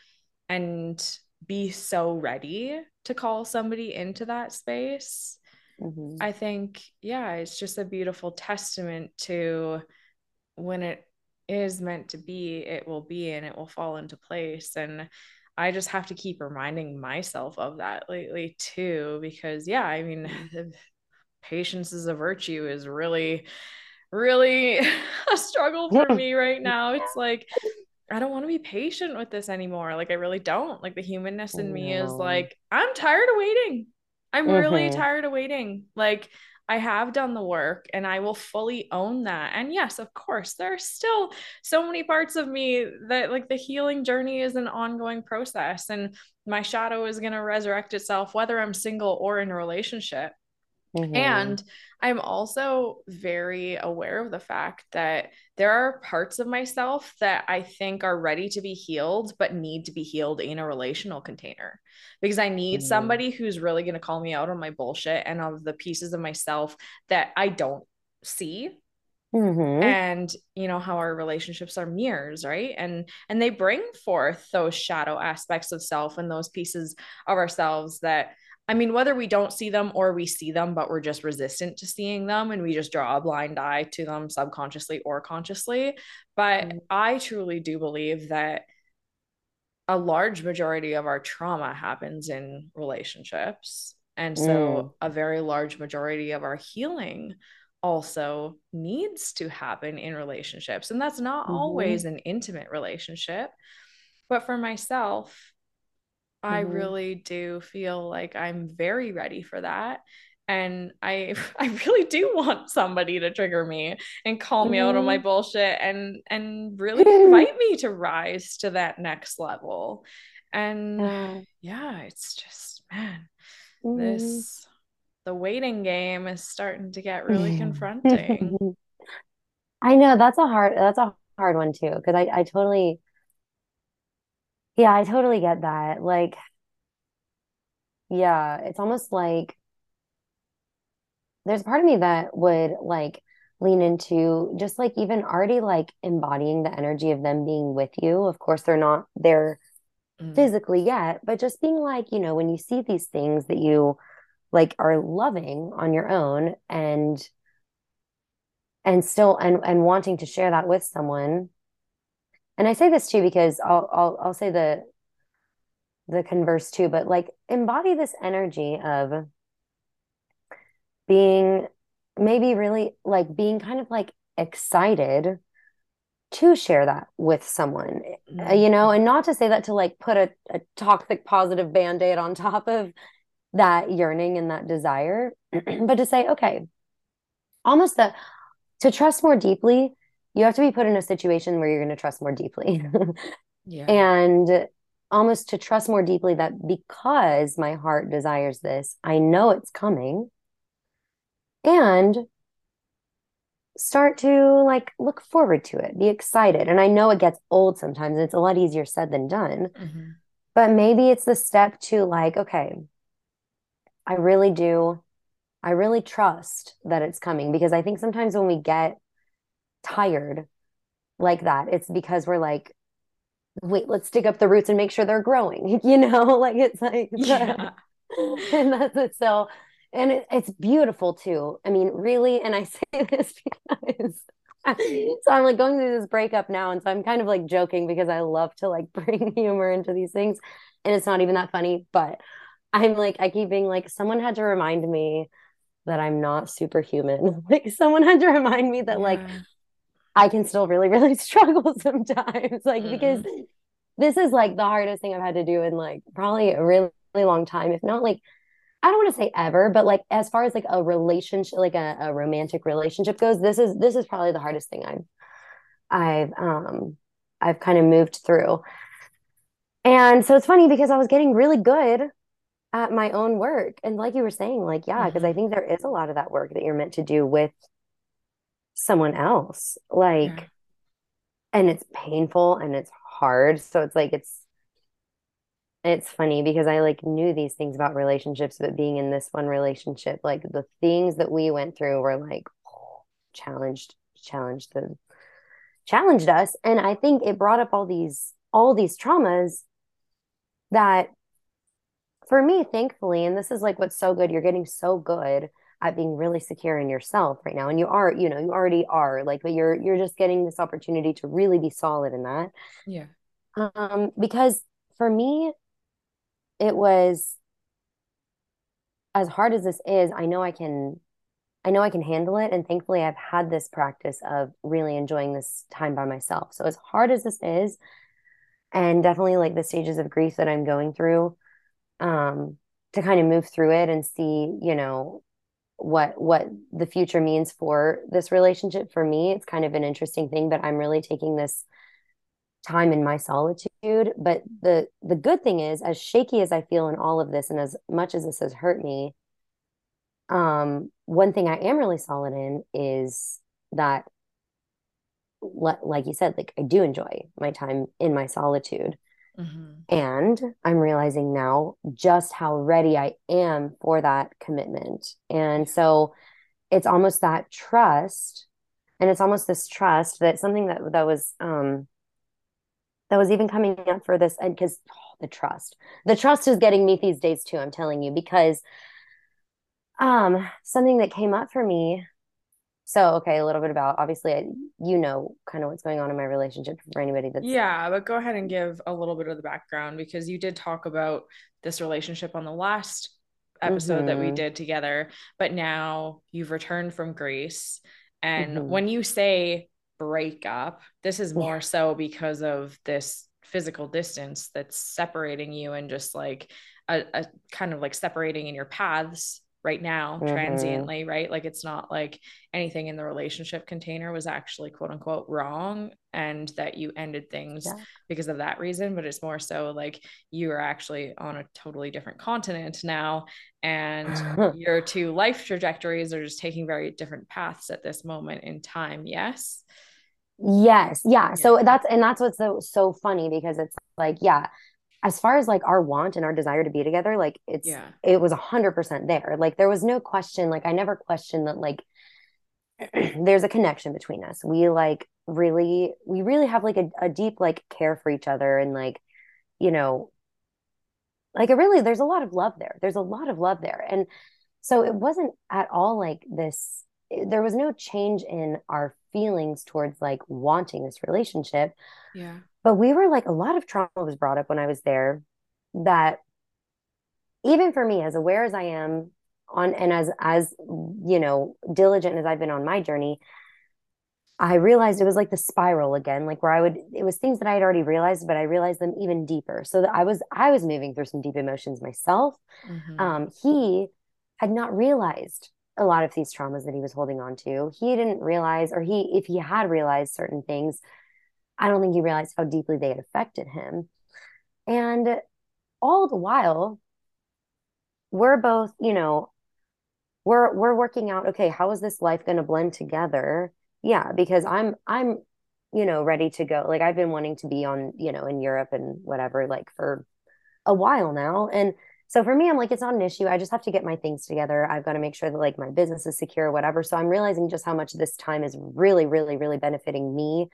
and be so ready to call somebody into that space mm-hmm. I think, yeah, it's just a beautiful testament to when it is meant to be, it will be and it will fall into place. And I just have to keep reminding myself of that lately too, because yeah, I mean, mm-hmm. patience is a virtue is really, really a struggle for me right now. It's like, I don't want to be patient with this anymore. Like, I really don't. Like, the humanness in me is like, I'm tired of waiting. I'm mm-hmm. really tired of waiting. Like, I have done the work and I will fully own that. And yes, of course, there are still so many parts of me that like the healing journey is an ongoing process and my shadow is going to resurrect itself whether I'm single or in a relationship. Mm-hmm. And I'm also very aware of the fact that there are parts of myself that I think are ready to be healed, but need to be healed in a relational container because I need mm-hmm. somebody who's really going to call me out on my bullshit and of the pieces of myself that I don't see. Mm-hmm. And you know how our relationships are mirrors, right? And and they bring forth those shadow aspects of self and those pieces of ourselves that I mean, whether we don't see them or we see them, but we're just resistant to seeing them and we just draw a blind eye to them subconsciously or consciously. But mm-hmm. I truly do believe that a large majority of our trauma happens in relationships. And so mm. a very large majority of our healing also needs to happen in relationships. And that's not mm-hmm. always an intimate relationship. But for myself, I mm-hmm. really do feel like I'm very ready for that. And I I really do want somebody to trigger me and call mm-hmm. me out on my mm-hmm. bullshit and and really invite me to rise to that next level. And yeah, yeah it's just man, mm-hmm. this the waiting game is starting to get really confronting. I know that's a hard that's a hard one too because I I totally yeah, I totally get that. Like, yeah, it's almost like there's a part of me that would like lean into just like even already like embodying the energy of them being with you. Of course, they're not there mm. physically yet, but just being like, you know, when you see these things that you like are loving on your own and and still and and wanting to share that with someone. And I say this too because I'll I'll I'll say the the converse too, but like embody this energy of being maybe really like being kind of like excited to share that with someone mm-hmm. you know and not to say that to like put a, a toxic positive band-aid on top of that yearning and that desire but to say okay almost that to trust more deeply you have to be put in a situation where you're going to trust more deeply yeah and almost to trust more deeply that because my heart desires this i know it's coming and start to like look forward to it, be excited. And I know it gets old sometimes, it's a lot easier said than done. Mm-hmm. But maybe it's the step to like, okay, I really do, I really trust that it's coming because I think sometimes when we get tired like that, it's because we're like, wait, let's dig up the roots and make sure they're growing, you know, like it's like, yeah. and that's it. So and it, it's beautiful too. I mean, really, and I say this because so I'm like going through this breakup now, and so I'm kind of like joking because I love to like bring humor into these things, and it's not even that funny, but I'm like I keep being like someone had to remind me that I'm not superhuman. like someone had to remind me that yeah. like I can still really really struggle sometimes, like mm. because this is like the hardest thing I've had to do in like probably a really, really long time, if not like I don't want to say ever, but like as far as like a relationship, like a, a romantic relationship goes, this is this is probably the hardest thing I've I've um I've kind of moved through. And so it's funny because I was getting really good at my own work. And like you were saying, like, yeah, because mm-hmm. I think there is a lot of that work that you're meant to do with someone else. Like, yeah. and it's painful and it's hard. So it's like it's it's funny because I like knew these things about relationships, but being in this one relationship, like the things that we went through were like oh, challenged, challenged the challenged us. And I think it brought up all these all these traumas that for me, thankfully, and this is like what's so good, you're getting so good at being really secure in yourself right now. And you are, you know, you already are like, but you're you're just getting this opportunity to really be solid in that. Yeah. Um, because for me, it was as hard as this is, I know I can I know I can handle it and thankfully I've had this practice of really enjoying this time by myself. So as hard as this is and definitely like the stages of grief that I'm going through um to kind of move through it and see, you know, what what the future means for this relationship. For me, it's kind of an interesting thing, but I'm really taking this time in my solitude. But the the good thing is as shaky as i feel in all of this and as much as this has hurt me um one thing i am really solid in is that like you said like i do enjoy my time in my solitude mm-hmm. and i'm realizing now just how ready i am for that commitment. And so it's almost that trust and it's almost this trust that something that that was um that was even coming up for this and because oh, the trust. The trust is getting me these days too i'm telling you because um something that came up for me so okay a little bit about obviously I, you know kind of what's going on in my relationship for anybody that's yeah but go ahead and give a little bit of the background because you did talk about this relationship on the last episode mm-hmm. that we mm-hmm. did together but now you've returned from greece and mm-hmm. when you say breakup. This is more yeah. so because of this physical distance that's separating you and just like a, a kind of like separating in your paths right now mm-hmm. transiently right like it's not like anything in the relationship container was actually quote unquote wrong and that you ended things yeah. because of that reason but it's more so like you are actually on a totally different continent now and your two life trajectories are just taking very different paths at this moment in time yes Yes. Yeah. So that's and that's what's so so funny because it's like, yeah, as far as like our want and our desire to be together, like it's Yeah. it was a hundred percent there. Like there was no question. Like I never questioned that. Like there's a connection between us. We like really, we really have like a, a deep like care for each other and like you know, like it really. There's a lot of love there. There's a lot of love there, and so it wasn't at all like this. There was no change in our feelings towards like wanting this relationship Yeah. But we were like a lot of trauma was brought up when I was there that even for me as aware as I am on and as as you know diligent as I've been on my journey I realized it was like the spiral again like where I would it was things that I had already realized but I realized them even deeper. So that I was I was moving through some deep emotions myself. Mhm. um he had not realized a lot of these traumas that he was holding on to. He didn't realize or he if he had realized certain things I don't think he realized how deeply they had affected him. And all the while, we're both, you know, we're we're working out, okay, how is this life going to blend together? Yeah, because I'm I'm, you know, ready to go. Like I've been wanting to be on, you know, in Europe and whatever, like for a while now. And so for me, I'm like, it's not an issue. I just have to get my things together. I've got to make sure that like my business is secure, whatever. So I'm realizing just how much this time is really, really, really benefiting me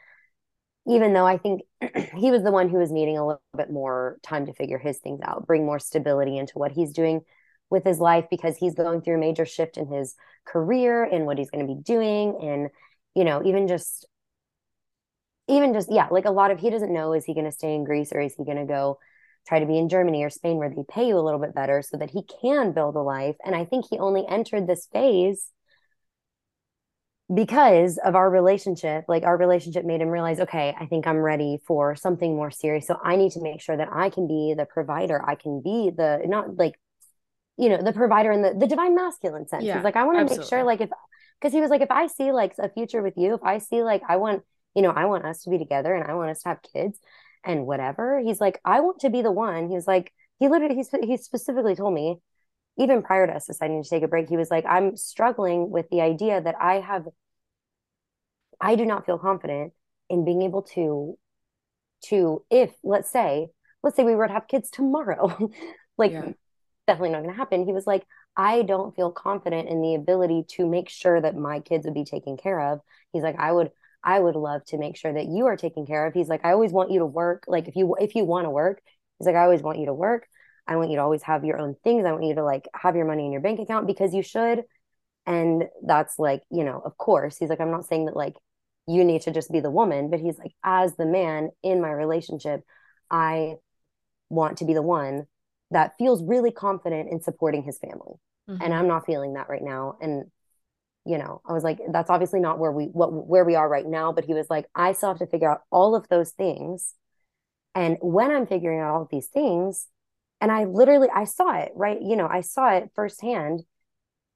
even though I think he was the one who was needing a little bit more time to figure his things out, bring more stability into what he's doing with his life because he's going through a major shift in his career and what he's going to be doing. And, you know, even just, even just, yeah, like a lot of, he doesn't know, is he going to stay in Greece or is he going to go try to be in Germany or Spain where they pay you a little bit better so that he can build a life? And I think he only entered this phase because of our relationship, like our relationship made him realize, okay, I think I'm ready for something more serious. So I need to make sure that I can be the provider. I can be the not like, you know, the provider in the the divine masculine sense. Yeah, He's like, I want to make sure, like, if because he was like, if I see like a future with you, if I see like I want, you know, I want us to be together and I want us to have kids and whatever. He's like, I want to be the one. He's like, he literally he's he specifically told me even prior to us deciding to take a break, he was like, I'm struggling with the idea that I have, I do not feel confident in being able to, to, if let's say, let's say we were to have kids tomorrow, like Yeah. definitely not going to happen. He was like, I don't feel confident in the ability to make sure that my kids would be taken care of. He's like, I would, I would love to make sure that you are taken care of. He's like, I always want you to work. Like if you, if you want to work, he's like, I always want you to work. I want you to always have your own things. I want you to like have your money in your bank account because you should. And that's like, you know, of course, he's like, I'm not saying that like you need to just be the woman, but he's like, as the man in my relationship, I want to be the one that feels really confident in supporting his family. And Mhm. I'm not feeling that right now. And, you know, I was like, that's obviously not where we what where we are right now. But he was like, I still have to figure out all of those things. And when I'm figuring out all of these things, and I literally I saw it, right? You know, I saw it firsthand.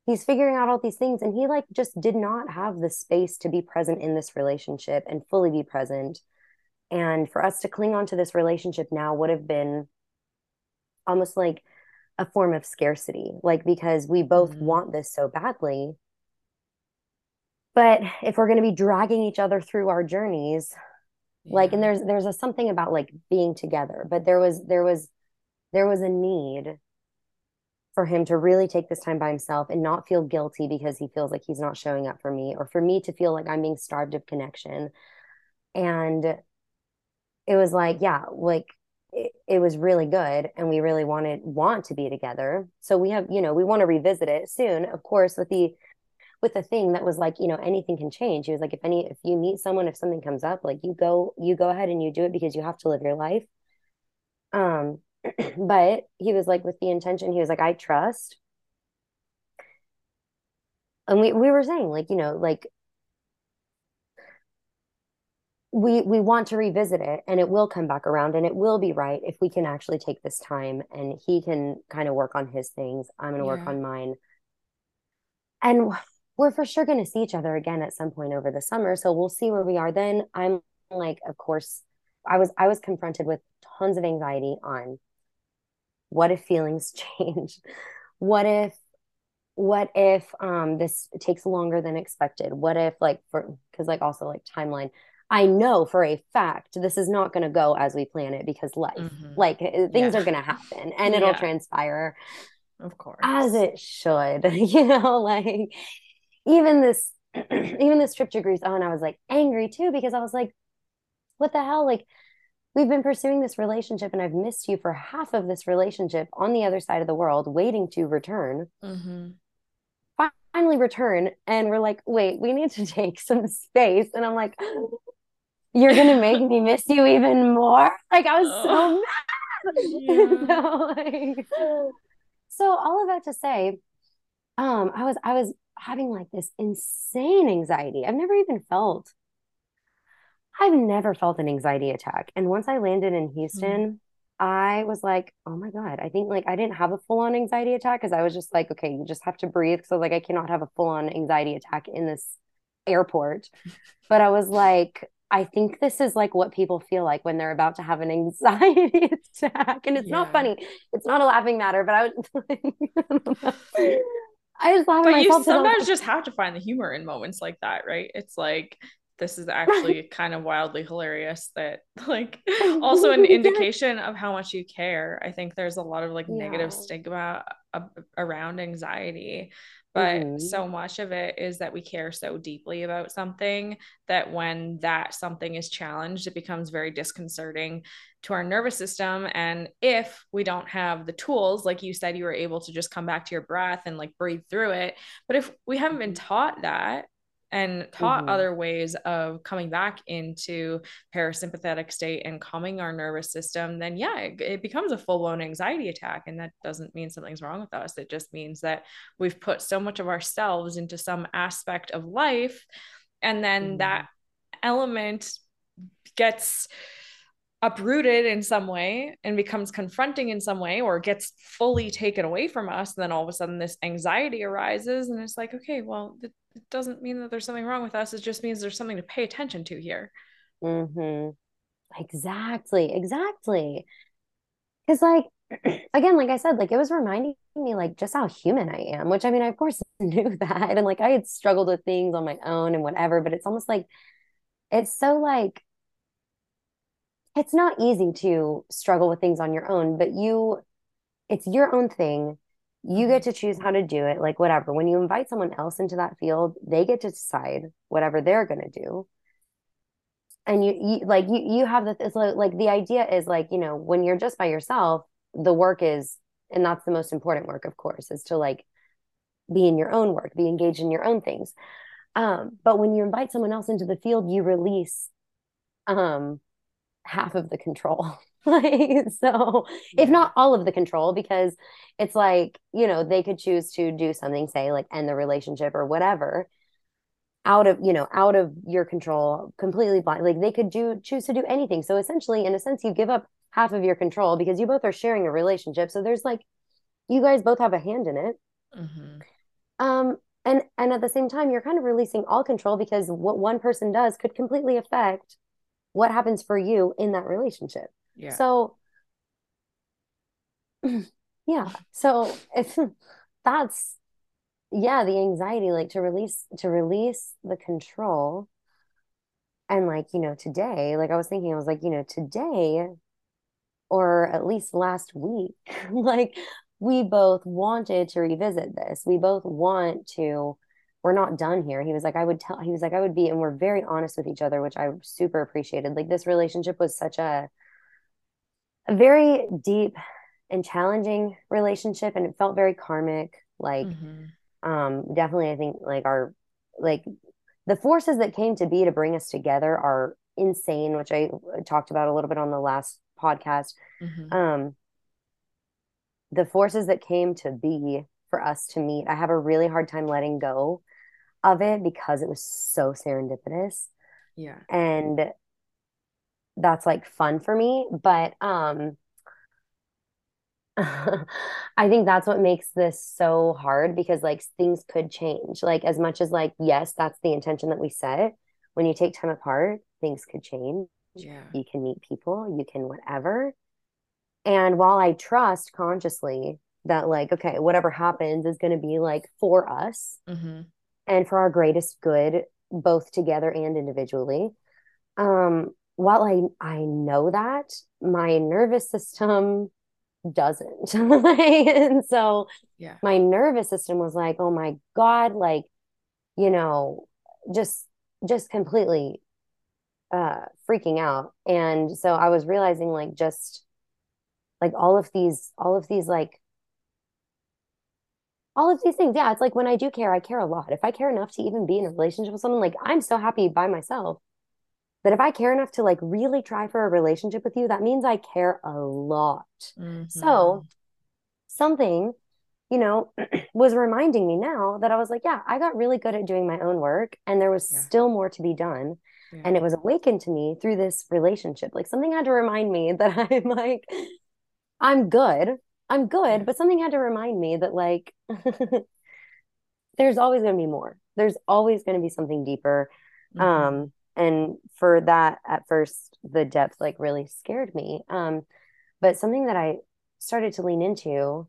He's figuring out all these things and he like just did not have the space to be present in this relationship and fully be present. And for us to cling on to this relationship now would have been almost like a form of scarcity, like because we both Mhm. want this so badly. But if we're going to be dragging each other through our journeys, like, and there's there's a something about like being together, but there was there was there was a need for him to really take this time by himself and not feel guilty because he feels like he's not showing up for me, or for me to feel like I'm being starved of connection. And it was like, yeah, like it, it was really good and we really wanted want to be together. So we have, you know, we want to revisit it soon, of course, with the with the thing that was like, you know, anything can change. He was like, if any if you meet someone, if something comes up, like you go, you go ahead and you do it because you have to live your life. Um, but he was like with the intention, he was like, I trust. And we we were saying, like, you know, like we we want to revisit it and it will come back around and it will be right if we can actually take this time and he can kind of work on his things i'm going to work on mine. And we're for sure going to see each other again at some point over the summer so we'll see where we are then. I'm like of course i was i was confronted with tons of anxiety on what if feelings change what if what if um this takes longer than expected what if like for because like also like timeline I know for a fact this is not going to go as we plan it because life, mm-hmm. like uh, things yeah. are going to happen and it'll yeah. transpire. Of course. As it should, you know, like even this, even this trip to Greece. Oh, and I was like angry too because I was like, what the hell? Like, we've been pursuing this relationship and I've missed you for half of this relationship on the other side of the world, waiting to return. Mm-hmm. Finally return and we're like wait we need to take some space. And i'm like you're gonna make me miss you even more? Like i was so mad. Yeah. so, like, so all of that to say um i was i was having like this insane anxiety. I've never even felt i've never felt an anxiety attack and once i landed in houston mm. I was like, oh my God, I think like I didn't have a full on anxiety attack because I was just like, okay, you just have to breathe. So like I cannot have a full on anxiety attack in this airport. But I was like, I think this is like what people feel like when they're about to have an anxiety attack. And it's yeah. not funny. It's not a laughing matter, but I was I was laughing but you sometimes just have to find the humor in moments like that, right? It's like this is actually kind of wildly hilarious that like also an indication of how much you care i think there's a lot of like yeah. negative stigma around anxiety but mm-hmm. so much of it is that we care so deeply about something that when that something is challenged it becomes very disconcerting to our nervous system and if we don't have the tools like you said you were able to just come back to your breath and like breathe through it but if we haven't been mm-hmm. taught that and taught mm-hmm. other ways of coming back into parasympathetic state and calming our nervous system, then yeah, it, it becomes a full blown anxiety attack. And that doesn't mean something's wrong with us. It just means that we've put so much of ourselves into some aspect of life. And then mm-hmm. that element gets uprooted in some way and becomes confronting in some way or gets fully taken away from us then all of a sudden this anxiety arises and it's like okay well it, doesn't mean that there's something wrong with us. It just means there's something to pay attention to here. Mm-hmm. exactly. Exactly. Because like again like i said like it was reminding me like just how human i am which i mean i of course knew that. And like i had struggled with things on my own and whatever but it's almost like it's so like it's not easy to struggle with things on your own, but you, it's your own thing. You get to choose how to do it, like whatever. When you invite someone else into that field, they get to decide whatever they're going to do. And you, you like you you have the it's like, like the idea is like you know when you're just by yourself the work is and that's the most important work of course is to like be in your own work be engaged in your own things um but when you invite someone else into the field you release um half of the control. like so yeah. if not all of the control because it's like you know they could choose to do something say like end the relationship or whatever out of you know out of your control completely blind like they could do choose to do anything so essentially in a sense you give up half of your control because you both are sharing a relationship so there's like you guys both have a hand in it mm-hmm. um and and at the same time you're kind of releasing all control because what one person does could completely affect what happens for you in that relationship. Yeah. So yeah. So if that's yeah, the anxiety like to release to release the control and like, you know, today, like I was thinking I was like, you know, today or at least last week, like we both wanted to revisit this. We both want to we're not done here. He was like, I would tell, he was like, I would be, and we're very honest with each other, which I super appreciated. Like this relationship was such a, a very deep and challenging relationship, and it felt very karmic. Like, mm-hmm. um, definitely, I think like our, like the forces that came to be to bring us together are insane, which I talked about a little bit on the last podcast. Mm-hmm. Um, the forces that came to be for us to meet, I have a really hard time letting go of it because it was so serendipitous. Yeah. And that's like fun for me, but um I think that's what makes this so hard because like things could change. Like as much as like yes, that's the intention that we set. When you take time apart, things could change. Yeah. You can meet people, you can whatever. And while I trust consciously that like okay, whatever happens is going to be like for us. Mm-hmm and for our greatest good, both together and individually. um while I I know that my nervous system doesn't. and so yeah. my nervous system was like, "Oh my god, like you know, just just completely uh freaking out." And so I was realizing like just like all of these all of these like all of these things. Yeah, it's like when I do care, I care a lot. If I care enough to even be in a relationship with someone, like I'm so happy by myself that if I care enough to like really try for a relationship with you, that means I care a lot. Mm-hmm. So something, you know, was reminding me now that I was like, yeah, I got really good at doing my own work and there was yeah. still more to be done. Yeah. And it was awakened to me through this relationship. Like something had to remind me that I'm like, I'm good. I'm good. But something had to remind me that like there's always going to be more. There's always going to be something deeper. Mm-hmm. Um, and for that at first the depth like really scared me um but something that i started to lean into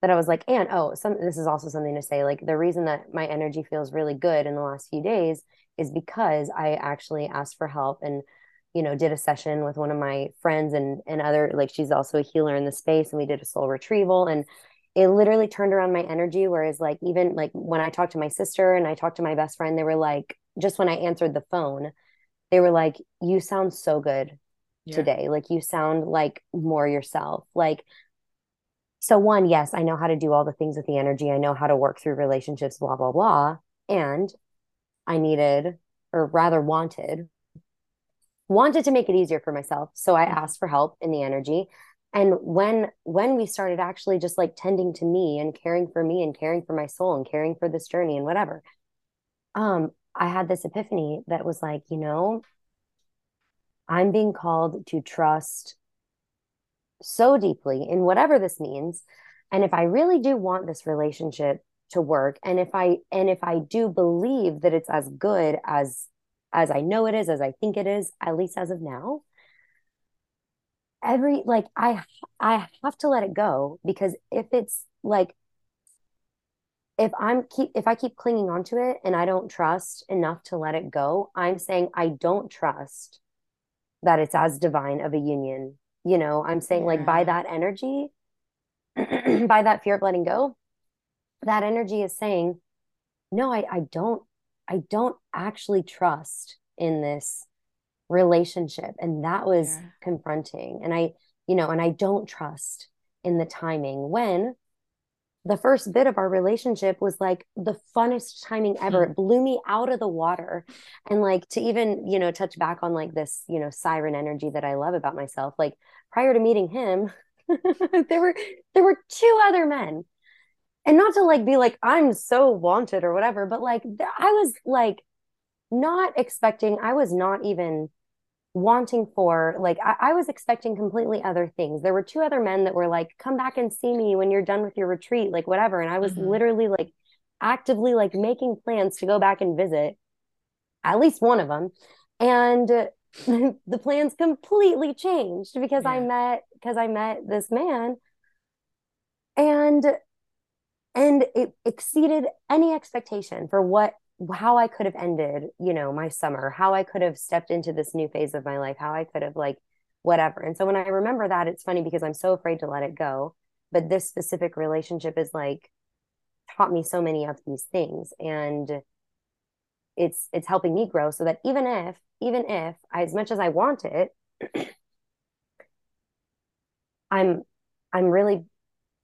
that i was like and oh some this is also something to say like the reason that my energy feels really good in the last few days is because i actually asked for help and you know did a session with one of my friends and and other like she's also a healer in the space and we did a soul retrieval and it literally turned around my energy whereas like even like when i talked to my sister and i talked to my best friend they were like just when I answered the phone, they were like, You sound so good yeah. today. Like, you sound like more yourself. Like, so one, yes, I know how to do all the things with the energy. I know how to work through relationships, blah, blah, blah. And I needed, or rather wanted, wanted to make it easier for myself. So I mm-hmm. asked for help in the energy. And when when we started actually just like tending to me and caring for me and caring for my soul and caring for this journey and whatever, um, I had this epiphany that was like, you know, I'm being called to trust so deeply in whatever this means. And if I really do want this relationship to work, and if I and if I do believe that it's as good as as I know it is, as I think it is, at least as of now, every like I I have to let it go because if it's like if I'm keep if I keep clinging onto it and I don't trust enough to let it go, I'm saying I don't trust that it's as divine of a union. You know, I'm saying yeah. like by that energy, by that fear of letting go, that energy is saying, no, I, I don't, I don't actually trust in this relationship. And that was yeah. confronting. And I, you know, and I don't trust in the timing when the first bit of our relationship was like the funnest timing ever. Hmm. It blew me out of the water. And like to even, you know, touch back on like this, you know, siren energy that I love about myself. Like prior to meeting him, there were there were two other men. And not to like be like I'm so wanted or whatever, but like I was like not expecting, I was not even wanting for like I, I, was expecting completely other things there were two other men that were like come back and see me when you're done with your retreat like whatever and i was mm-hmm. literally like actively like making plans to go back and visit at least one of them and the plans completely changed because yeah. i met because i met this man and and it exceeded any expectation for what how I could have ended, you know, my summer, how I could have stepped into this new phase of my life, how I could have like whatever. And so when I remember that, it's funny because I'm so afraid to let it go. But this specific relationship is like taught me so many of these things. And it's it's helping me grow so that even if, even if as much as I want it, I'm I'm really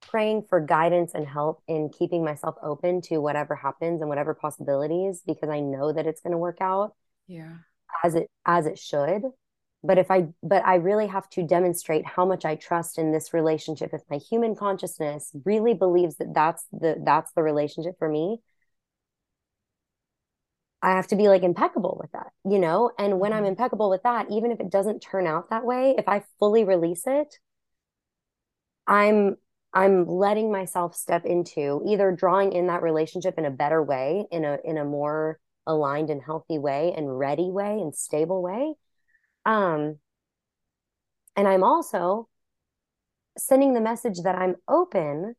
praying for guidance and help in keeping myself open to whatever happens and whatever possibilities because I know that it's going to work out. Yeah. As it as it should. But if I but I really have to demonstrate how much I trust in this relationship if my human consciousness really believes that that's the that's the relationship for me. I have to be like impeccable with that, you know? And when I'm mm-hmm. impeccable with that, even if it doesn't turn out that way, if I fully release it, I'm I'm letting myself step into either drawing in that relationship in a better way, in a in a more aligned and healthy way and ready way and stable way. Um and I'm also sending the message that I'm open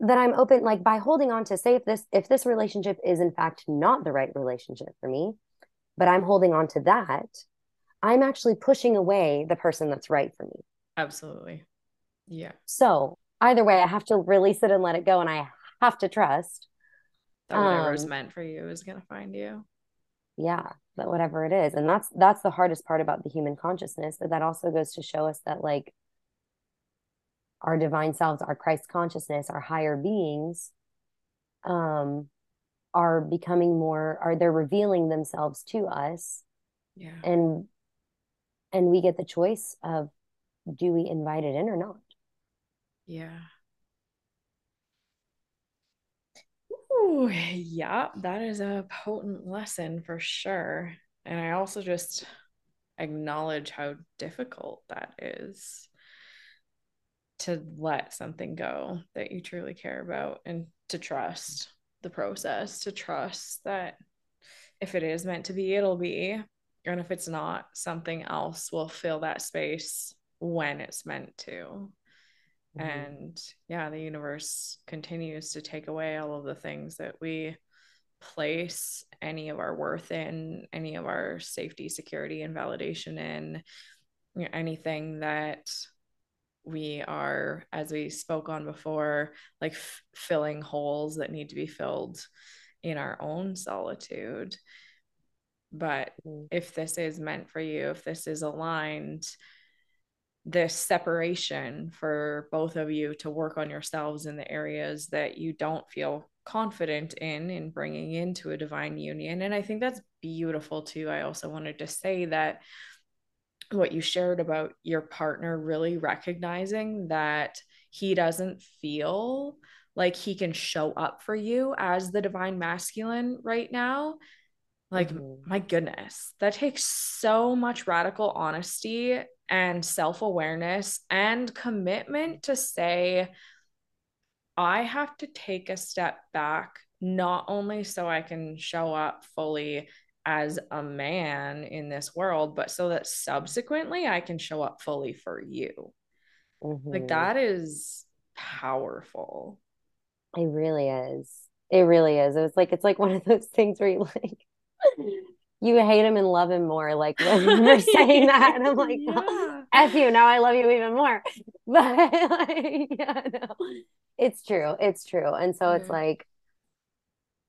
that I'm open like by holding on to say if this if this relationship is in fact not the right relationship for me, but I'm holding on to that, I'm actually pushing away the person that's right for me. Absolutely. Yeah. So either way, I have to release it and let it go. And I have to trust that whatever um, meant for you is going to find you. Yeah. That whatever it is. And that's, that's the hardest part about the human consciousness. But that also goes to show us that like our divine selves, our Christ consciousness, our higher beings, um, are becoming more, are they're revealing themselves to us. Yeah. And, and we get the choice of do we invite it in or not? Yeah. Ooh, yeah, that is a potent lesson for sure. And I also just acknowledge how difficult that is to let something go that you truly care about and to trust the process, to trust that if it is meant to be, it'll be. And if it's not, something else will fill that space when it's meant to. Mm-hmm. And yeah, the universe continues to take away all of the things that we place any of our worth in, any of our safety, security, and validation in, you know, anything that we are, as we spoke on before, like f- filling holes that need to be filled in our own solitude. But mm-hmm. if this is meant for you, if this is aligned, this separation for both of you to work on yourselves in the areas that you don't feel confident in in bringing into a divine union. And i think that's beautiful too. I also wanted to say that what you shared about your partner really recognizing that he doesn't feel like he can show up for you as the divine masculine right now like mm-hmm. my goodness that takes so much radical honesty and self awareness and commitment to say, I have to take a step back, not only so I can show up fully as a man in this world, but so that subsequently I can show up fully for you. Mm-hmm. Like that is powerful. It really is. It really is. It's like it's like one of those things where you like you hate him and love him more. Like when you're saying that, and I'm like, yeah. F you. Now I love you even more. But like, yeah, no, it's true. It's true. And so yeah. it's like,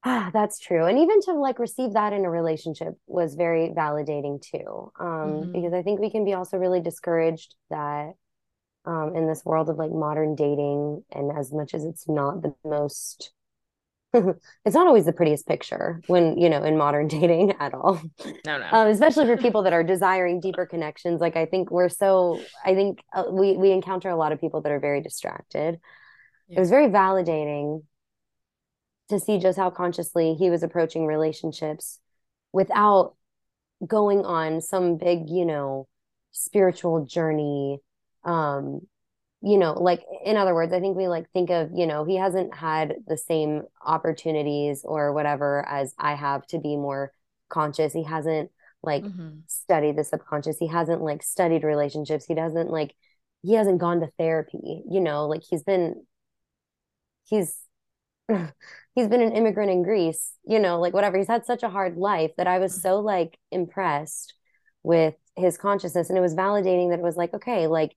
ah, that's true. And even to like receive that in a relationship was very validating too. Um, mm-hmm. because I think we can be also really discouraged that um in this world of like modern dating, and as much as it's not the most it's not always the prettiest picture when you know in modern dating at all. No no. Um, especially for people that are desiring deeper connections like i think we're so i think uh, we we encounter a lot of people that are very distracted. Yeah. it was very validating to see just how consciously he was approaching relationships without going on some big you know spiritual journey um you know like in other words i think we like think of you know he hasn't had the same opportunities or whatever as i have to be more conscious. He hasn't like mm-hmm. studied the subconscious. He hasn't like studied relationships. He doesn't like he hasn't gone to therapy you know like he's been he's he's been an immigrant in greece you know like whatever. He's had such a hard life that i was mm-hmm. so like impressed with his consciousness. And it was validating that it was like okay like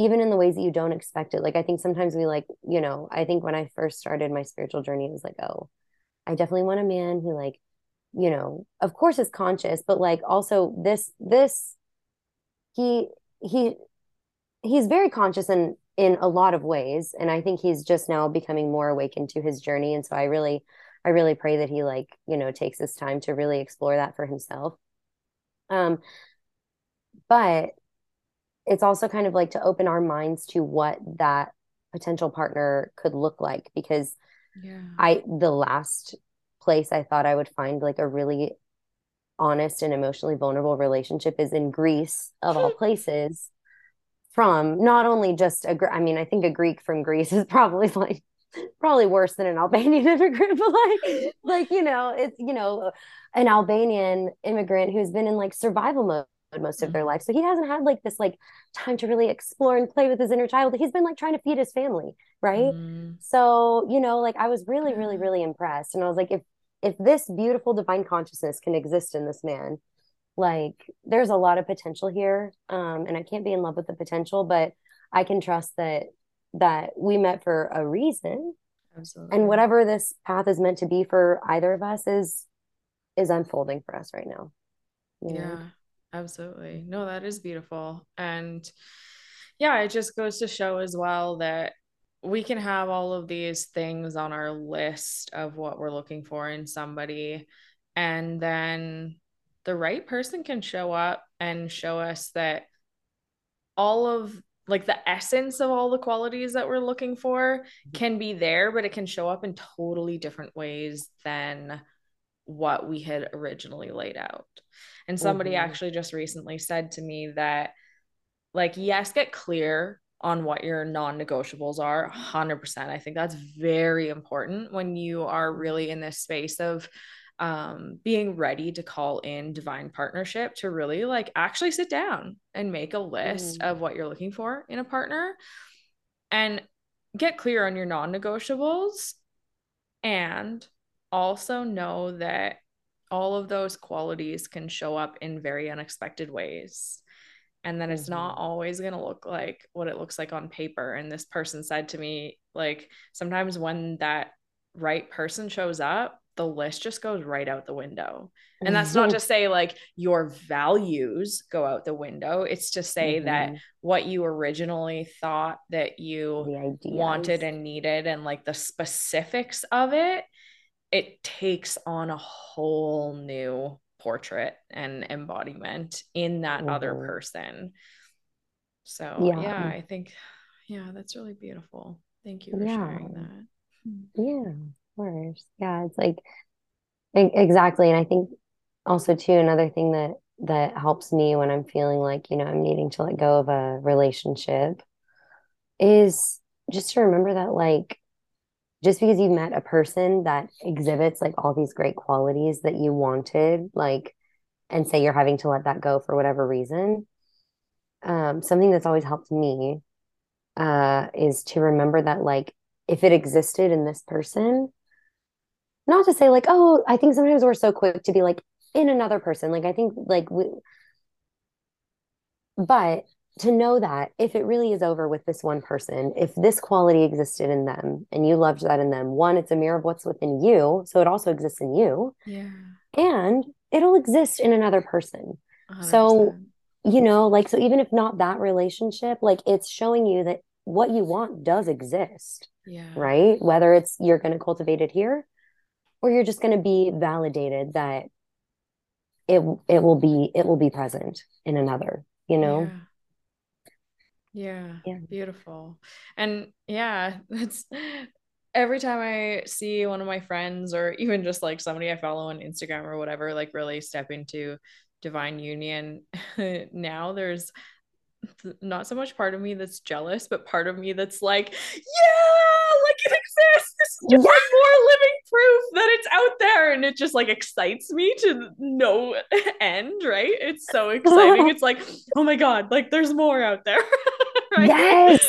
even in the ways that you don't expect it. Like I think sometimes we like, you know, I think when I first started my spiritual journey, it was like, oh, I definitely want a man who like, you know, of course is conscious, but like also this this he he he's very conscious in in a lot of ways. And I think he's just now becoming more awakened to his journey. And so I really I really pray that he like, you know, takes this time to really explore that for himself. Um but it's also kind of like to open our minds to what that potential partner could look like because yeah. I the last place I thought I would find like a really honest and emotionally vulnerable relationship is in Greece of all places from not only just a I mean I think a Greek from Greece is probably like probably worse than an Albanian immigrant but like like you know it's you know an Albanian immigrant who's been in like survival mode most of their mm-hmm. life. So he hasn't had like this like time to really explore and play with his inner child. He's been like trying to feed his family, right? Mm. So, you know, like I was really, really, really impressed. And I was like, if if this beautiful divine consciousness can exist in this man, like there's a lot of potential here. Um, and I can't be in love with the potential, but I can trust that that we met for a reason. Absolutely. And whatever this path is meant to be for either of us is is unfolding for us right now. You know? Yeah, absolutely. No, that is beautiful. And yeah, it just goes to show as well that we can have all of these things on our list of what we're looking for in somebody. And then the right person can show up and show us that all of like the essence of all the qualities that we're looking for mm-hmm. can be there, but it can show up in totally different ways than what we had originally laid out. And somebody mm-hmm. actually just recently said to me that, like, yes, get clear on what your non negotiables are 100%. I think that's very important when you are really in this space of um, being ready to call in divine partnership to really like actually sit down and make a list mm. of what you're looking for in a partner and get clear on your non negotiables and also know that all of those qualities can show up in very unexpected ways and then mm-hmm. it's not mm-hmm. always going to look like what it looks like on paper and this person said to me like sometimes when that right person shows up the list just goes right out the window and that's not mm-hmm. to say like your values go out the window it's to say mm-hmm. that what you originally thought that you wanted and needed and like the specifics of it it takes on a whole new portrait and embodiment in that mm-hmm. other person. So yeah. yeah, I think yeah, that's really beautiful. Thank you for yeah. sharing that. Yeah, of course. Yeah, it's like exactly. And I think also too another thing that that helps me when I'm feeling like, you know, I'm needing to let go of a relationship is just to remember that like just because you've met a person that exhibits like all these great qualities that you wanted, like, and say you're having to let that go for whatever reason, um, something that's always helped me uh, is to remember that, like, if it existed in this person, not to say like, oh, I think sometimes we're so quick to be like in another person. Like, I think like we, but to know that if it really is over with this one person, if this quality existed in them and you loved that in them, one, it's a mirror of what's within you. So it also exists in you. Yeah. And it'll exist in another person. 100%. So, you know, like, so even if not that relationship, like it's showing you that what you want does exist. Yeah. Right. Whether it's you're going to cultivate it here or you're just going to be validated that it it will be it will be present in another you know yeah. Yeah, yeah, beautiful. And yeah, that's every time I see one of my friends or even just like somebody I follow on Instagram or whatever, like really step into divine union. now there's not so much part of me that's jealous, but part of me that's like, yeah, like it exists. This is just yeah. more living proof that it's out there. And it just like excites me to no end, right? It's so exciting. it's like, oh my God, like there's more out there. right? Yes.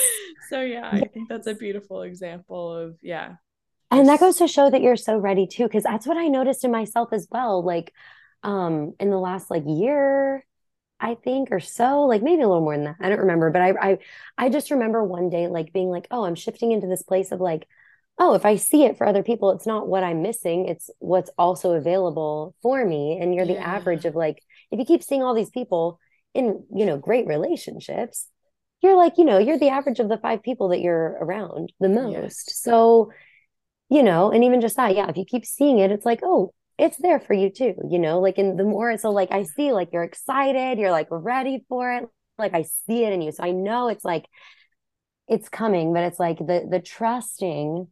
So yeah, I think that's a beautiful example of yeah. And that goes to show that you're so ready too, because that's what I noticed in myself as well. Like um in the last like year, I think, or so, like maybe a little more than that. I don't remember, but I, I, I just remember one day like being like, oh, I'm shifting into this place of like, oh, if I see it for other people, it's not what I'm missing, it's what's also available for me. And you're the average of like, if you keep seeing all these people in, you know, great relationships, you're like, you know, you're the average of the five people that you're around the most. Yes. So, you know, and even just that, yeah, if you keep seeing it, it's like, oh, it's there for you too, you know, like in the more so like I see like you're excited, you're like ready for it. Like I see it in you. So I know it's like it's coming, but it's like the the trusting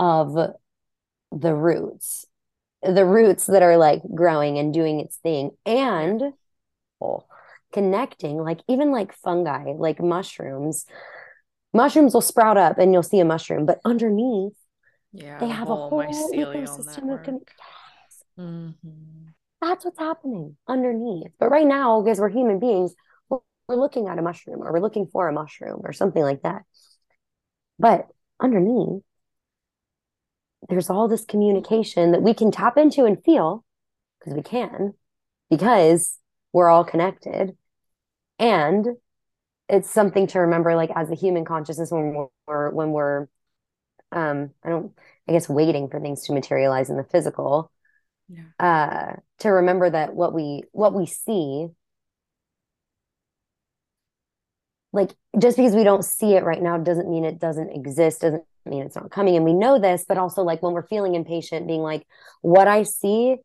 of the roots, the roots that are like growing and doing its thing and oh, connecting, like even like fungi, like mushrooms. Mushrooms will sprout up and you'll see a mushroom, but underneath, yeah, they have a whole ecosystem of Mm-hmm. That's what's happening underneath. But right now, because we're human beings, we're looking at a mushroom or we're looking for a mushroom or something like that. But underneath, there's all this communication that we can tap into and feel because we can, because we're all connected. And it's something to remember, like as a human consciousness, when we're when we're, um, I don't, I guess, waiting for things to materialize in the physical. Yeah. Uh, to remember that what we what we see like just because we don't see it right now doesn't mean it doesn't exist doesn't mean it's not coming and we know this but also like when we're feeling impatient being like what i see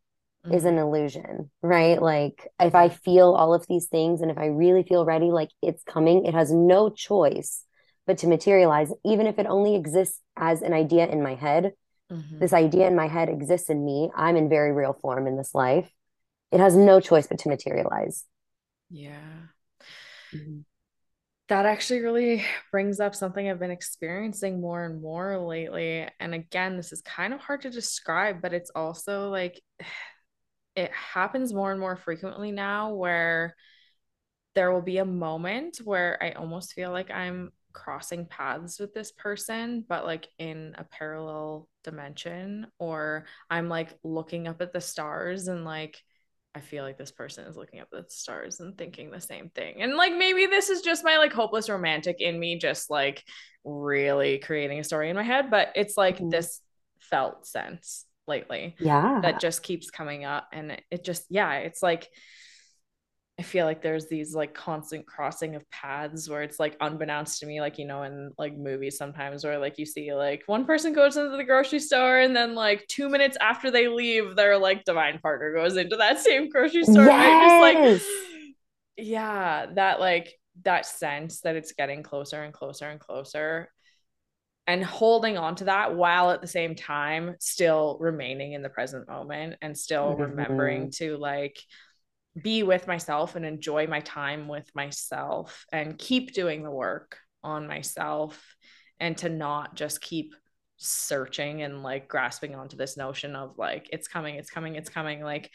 mm-hmm. is an illusion right? Like if i feel all of these things and if i really feel ready like it's coming it has no choice but to materialize even if it only exists as an idea in my head. Mm-hmm. this idea in my head exists in me. I'm in very real form in this life. It has no choice but to materialize. Yeah. Mm-hmm that actually really brings up something I've been experiencing more and more lately. And again, this is kind of hard to describe, but it's also like it happens more and more frequently now where there will be a moment where I almost feel like I'm crossing paths with this person, but like in a parallel dimension, or I'm like looking up at the stars and like I feel like this person is looking up at the stars and thinking the same thing. And like maybe this is just my like hopeless romantic in me just like really creating a story in my head, but it's like mm-hmm. this felt sense lately. Yeah. That just keeps coming up and it, it just yeah, it's like I feel like there's these like constant crossing of paths where it's like unbeknownst to me, like, you know, in like movies sometimes where like you see like one person goes into the grocery store and then like two minutes after they leave, their like divine partner goes into that same grocery store. Yes! Just like, yeah, that like that sense that it's getting closer and closer and closer and holding on to that while at the same time still remaining in the present moment and still mm-hmm. remembering to like be with myself and enjoy my time with myself and keep doing the work on myself and to not just keep searching and like grasping onto this notion of like it's coming it's coming it's coming like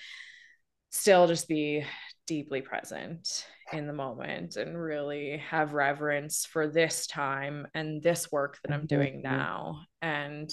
still just be deeply present in the moment and really have reverence for this time and this work that I'm doing mm-hmm. now and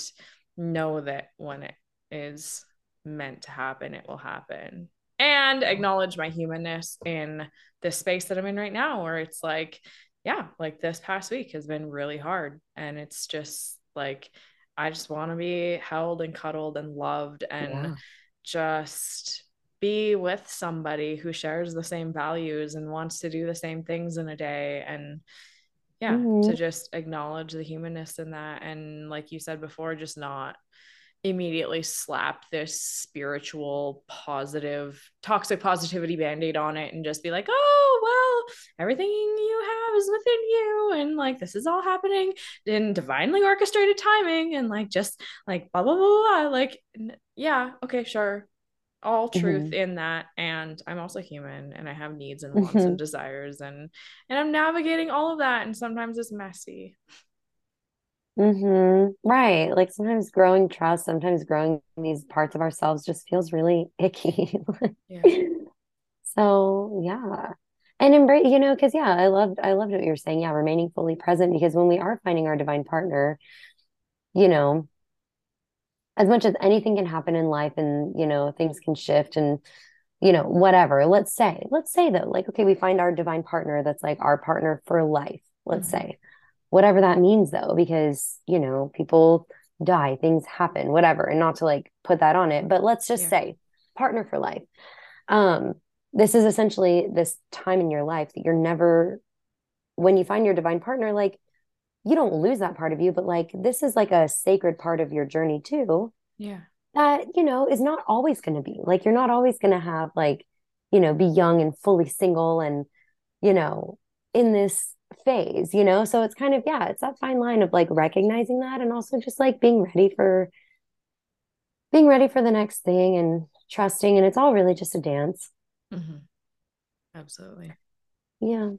know that when it is meant to happen it will happen and acknowledge my humanness in this space that I'm in right now, where it's like, yeah, like this past week has been really hard. And it's just like, I just want to be held and cuddled and loved and yeah. just be with somebody who shares the same values and wants to do the same things in a day. And yeah, mm-hmm. to just acknowledge the humanness in that. And like you said before, just not immediately slap this spiritual positive toxic positivity band-aid on it and just be like oh well everything you have is within you and like this is all happening in divinely orchestrated timing and like just like blah blah blah, blah. like yeah okay sure all truth mm-hmm. in that and i'm also human and i have needs and wants mm-hmm. and desires and and i'm navigating all of that and sometimes it's messy Mm-hmm. Right. Like sometimes growing trust, sometimes growing these parts of ourselves just feels really icky. yeah. So yeah. And embrace, you know, because yeah, I loved I loved what you're saying. Yeah, remaining fully present because when we are finding our divine partner, you know, as much as anything can happen in life and you know, things can shift and you know, whatever. Let's say, let's say that, like, okay, we find our divine partner that's like our partner for life, let's mm-hmm. say whatever that means though because you know people die things happen whatever and not to like put that on it but let's just yeah. say partner for life. Um this is essentially this time in your life that you're never when you find your divine partner like you don't lose that part of you but like this is like a sacred part of your journey too. Yeah. That you know is not always going to be. Like you're not always going to have like you know be young and fully single and you know in this phase, you know? So it's kind of, yeah, it's that fine line of like recognizing that and also just like being ready for being ready for the next thing and trusting. And it's all really just a dance. Mm-hmm. Absolutely. Yeah.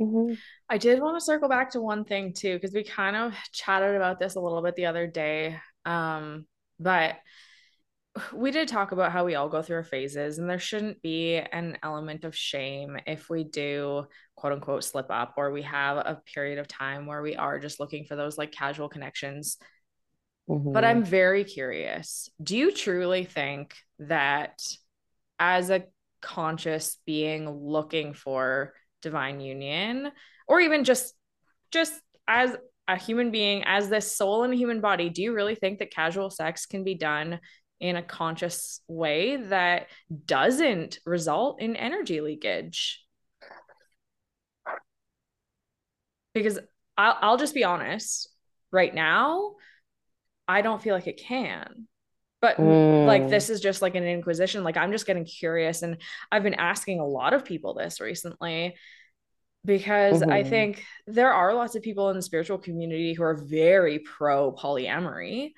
Mm-hmm. I did want to circle back to one thing too, because we kind of chatted about this a little bit the other day. Um, but we did talk about how we all go through our phases, and there shouldn't be an element of shame if we do quote unquote slip up or we have a period of time where we are just looking for those like casual connections. Mhm. But I'm very curious. Do you truly think that as a conscious being looking for divine union or even just just as a human being as this soul in a human body, do you really think that casual sex can be done in a conscious way that doesn't result in energy leakage? Because I'll, I'll just be honest, right now, I don't feel like it can. But mm. like this is just like an inquisition. Like I'm just getting curious. And I've been asking a lot of people this recently because mm-hmm. I think there are lots of people in the spiritual community who are very pro polyamory.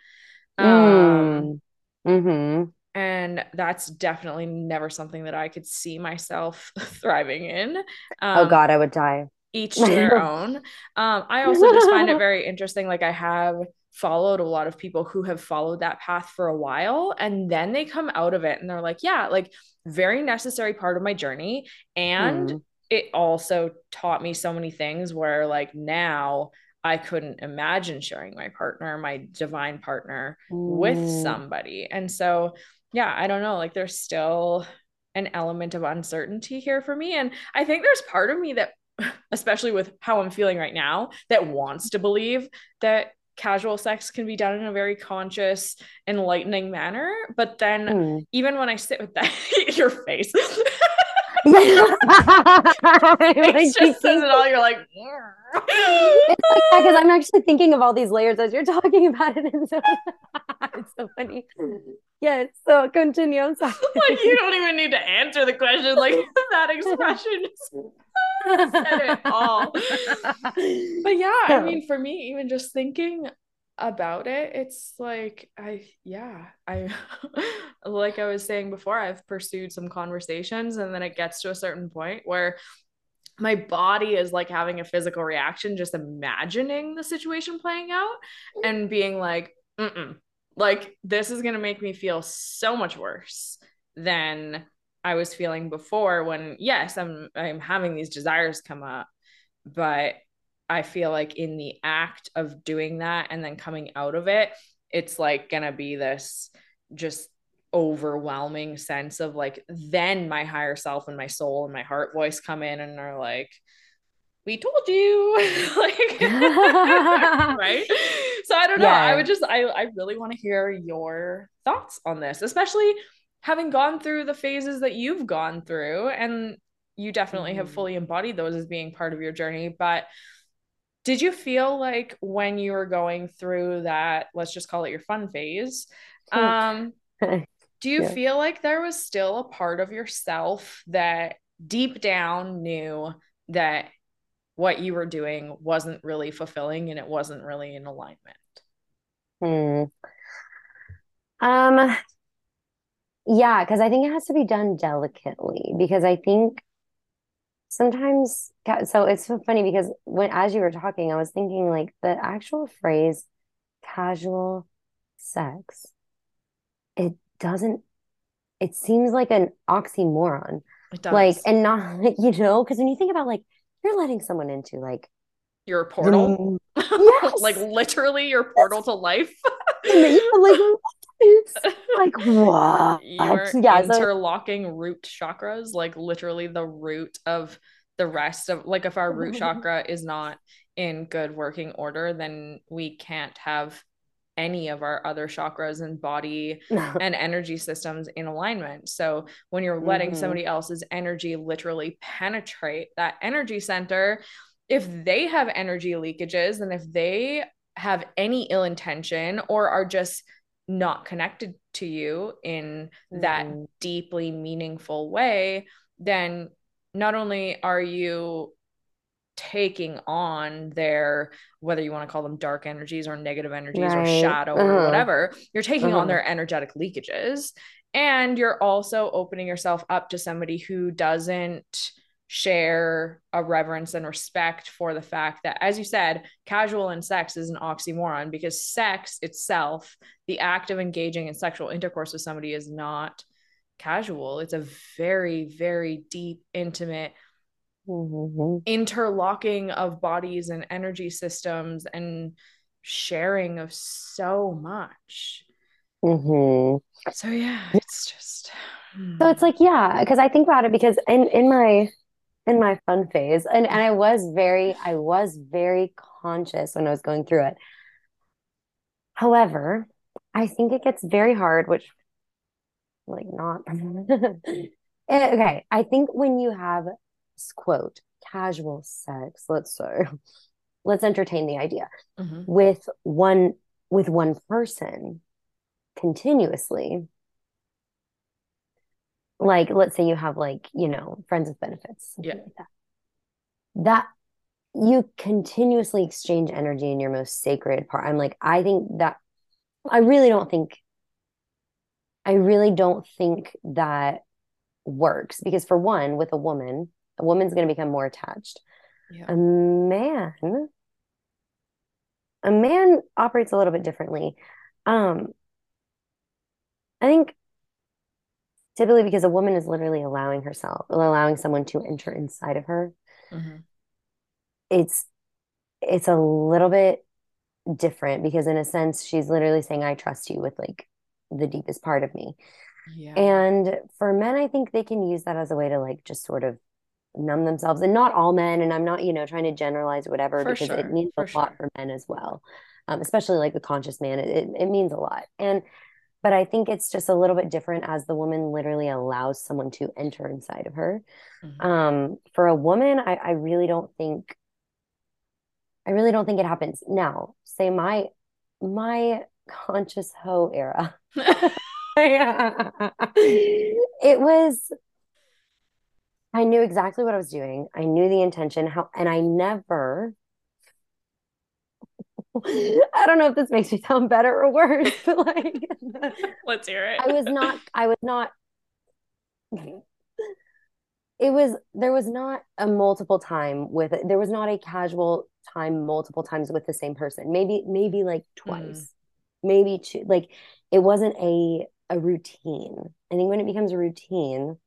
Um, mm. hmm And that's definitely never something that I could see myself thriving in. Oh, um, oh God, I would die. Each to their own. Um, I also just find it very interesting. Like I have followed a lot of people who have followed that path for a while and then they come out of it and they're like, yeah, like very necessary part of my journey. And mm. it also taught me so many things where like now I couldn't imagine sharing my partner, my divine partner mm. with somebody. And so, yeah, I don't know, like there's still an element of uncertainty here for me. And I think there's part of me that, especially with how I'm feeling right now, that wants to believe that casual sex can be done in a very conscious, enlightening manner. But then, mm. even when I sit with that, your face. it just says it all. You're like, it's like because I'm actually thinking of all these layers as you're talking about it, and so it's so funny. Yes, so continue. I'm sorry. like you don't even need to answer the question. Like that expression said it all. But yeah, I mean, for me, even just thinking about it it's like i yeah i like i was saying before i've pursued some conversations and then it gets to a certain point where my body is like having a physical reaction just imagining the situation playing out and being like mm like this is going to make me feel so much worse than i was feeling before when yes i'm i'm having these desires come up but I feel like in the act of doing that and then coming out of it, it's like gonna be this just overwhelming sense of like then my higher self and my soul and my heart voice come in and are like we told you like right so i don't know yeah. i would just i i really want to hear your thoughts on this especially having gone through the phases that you've gone through and you definitely mm-hmm. have fully embodied those as being part of your journey but did you feel like when you were going through that, let's just call it your fun phase, um, do you yeah. feel like there was still a part of yourself that deep down knew that what you were doing wasn't really fulfilling and it wasn't really in alignment? Hmm. Um, yeah, because I think it has to be done delicately because I think sometimes so it's so funny because when as you were talking i was thinking like the actual phrase casual sex it doesn't it seems like an oxymoron. Like and not you know because when you think about like you're letting someone into like your portal? Mm. Yes. like literally your portal to life? Like it's like what? You're yeah, interlocking so... root chakras, like literally the root of the rest of like if our root chakra is not in good working order, then we can't have any of our other chakras and body and energy systems in alignment. So when you're letting mm-hmm. somebody else's energy literally penetrate that energy center, if they have energy leakages and if they have any ill intention or are just not connected to you in mm-hmm. that deeply meaningful way, then not only are you taking on their whether you want to call them dark energies or negative energies right. or shadow uh-huh. or whatever you're taking uh-huh. on their energetic leakages and you're also opening yourself up to somebody who doesn't share a reverence and respect for the fact that, as you said, casual and sex is an oxymoron because sex itself, the act of engaging in sexual intercourse with somebody, is not casual. It's a very, very deep, intimate mm-hmm. interlocking of bodies and energy systems and sharing of so much. hmm So yeah, it's just So it's hmm. like, yeah, because I think about it because in in my in my fun phase, and and I was very I was very conscious when I was going through it. However, I think it gets very hard, which like not Eh, okay. I think when you have quote casual sex, let's say, let's entertain the idea Mhm. with one with one person continuously like let's say you have like you know friends with benefits Yeah. like that that you continuously exchange energy in your most sacred part i'm like i think that i really don't think i really don't think that works because for one with a woman a woman's going to become more attached Yeah. a man a man operates a little bit differently um i think typically because a woman is literally allowing herself allowing someone to enter inside of her Mhm. it's it's a little bit different because in a sense she's literally saying I trust you with like the deepest part of me. Yeah. And for men I think they can use that as a way to like just sort of numb themselves and not all men and I'm not you know trying to generalize whatever For because it sure. means a For lot for men as well. Um, especially like a conscious man it, it, it means a lot. And but I think it's just a little bit different as the woman literally allows someone to enter inside of her. Mhm. Um, for a woman, I, I really don't think I really don't think it happens. Now, say my my conscious hoe era. It was I knew exactly what I was doing. I knew the intention, how and I never I don't know if this makes me sound better or worse, but like Let's hear it. I was not I was not it was there was not a multiple time with it. There was not a casual time multiple times with the same person. Maybe maybe like Mm. twice. Maybe two. Like it wasn't a a routine. I think when it becomes a routine,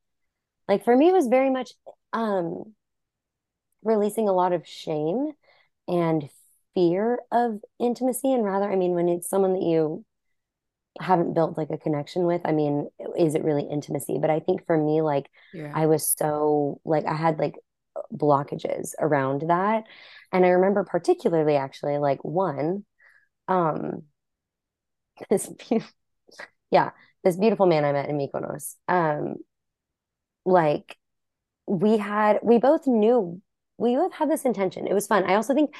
like for me it was very much um releasing a lot of shame and fear of intimacy and rather I mean when it's someone that you haven't built like a connection with, I mean, is it really intimacy? But I think for me, like Yeah. I was so like I had like blockages around that. And I remember particularly actually like one, um, this be- yeah, this beautiful man I met in Mykonos. Um, like we had we both knew we both had this intention. It was fun. I also think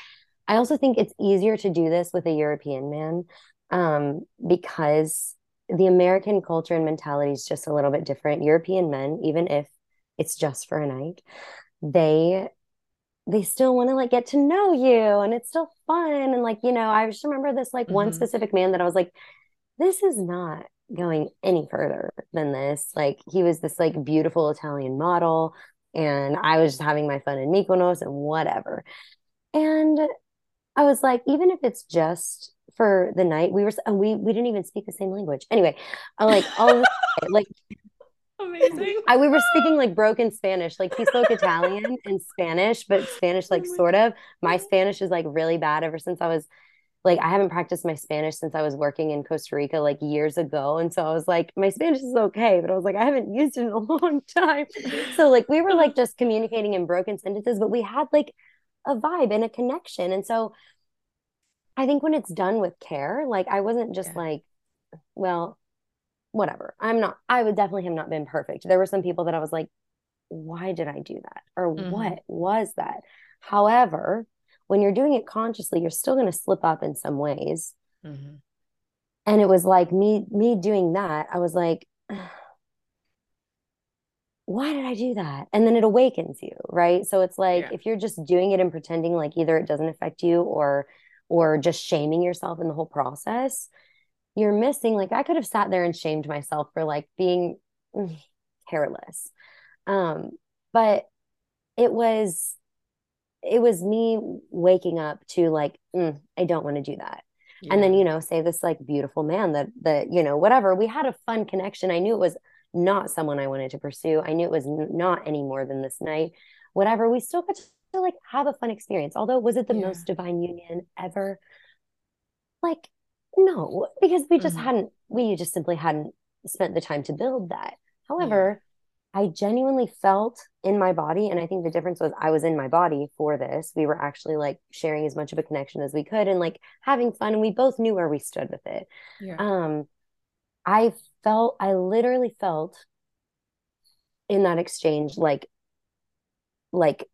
I also think it's easier to do this with a European man um, because the American culture and mentality is just a little bit different. European men, even if it's just for a night, they they still want to like get to know you and it's still fun. And like, you know, I just remember this like one hmm specific man that I was like, this is not going any further than this. Like he was this like beautiful Italian model and I was just having my fun in Mykonos and whatever. And I was like, even if it's just for the night, we were and we we didn't even speak the same language. Anyway, I'm like all like Amazing. I we were speaking like broken Spanish. Like he spoke Italian and Spanish, but Spanish Oh like my sort of. My Spanish is like really bad ever since I was like I haven't practiced my Spanish since I was working in Costa Rica like years ago. And so I was like, my Spanish is okay, but I was like, I haven't used it in a long time. So like we were like just communicating in broken sentences, but we had like a vibe and a connection. And so I think when it's done with care, like I wasn't just Yeah. like, well, whatever. I'm not, I would definitely have not been perfect. There were some people that I was like, why did I do that? Or hmm what was that? However, when you're doing it consciously, you're still going to slip up in some ways. hmm And it was like me, me doing that. I was like, why did I do that? And then it awakens you, right? So it's like Yeah. if you're just doing it and pretending like either it doesn't affect you or or just shaming yourself in the whole process, you're missing like I could have sat there and shamed myself for like being mm, careless. Um, but it was it was me waking up to like mm, I don't want to do that. And then you know, say this like beautiful man that that you know, whatever. We had a fun connection. I knew it was not someone I wanted to pursue. I knew it was not any more than this night. Whatever. We still got to like have a fun experience. Although was it the Yeah. most divine union ever? like no because we just Mhm. hadn't we just simply hadn't spent the time to build that however i genuinely felt in my body and i think the difference was i was in my body for this we were actually like sharing as much of a connection as we could and like having fun and we both knew where we stood with it Yeah. um i felt i literally felt in that exchange like like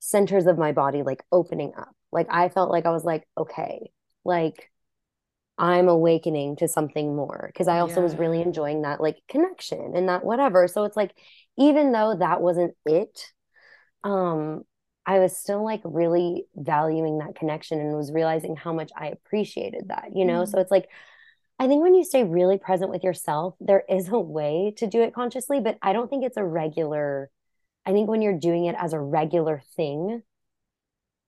centers of my body like opening up. Like i felt like i was like okay like i'm awakening to something more. Because i also was really enjoying that like connection and that whatever. So it's like even though that wasn't it um i was still like really valuing that connection and was realizing how much i appreciated that you know? So Mhm. it's like I think when you stay really present with yourself, there is a way to do it consciously, but I don't think it's a regular. I think when you're doing it as a regular thing,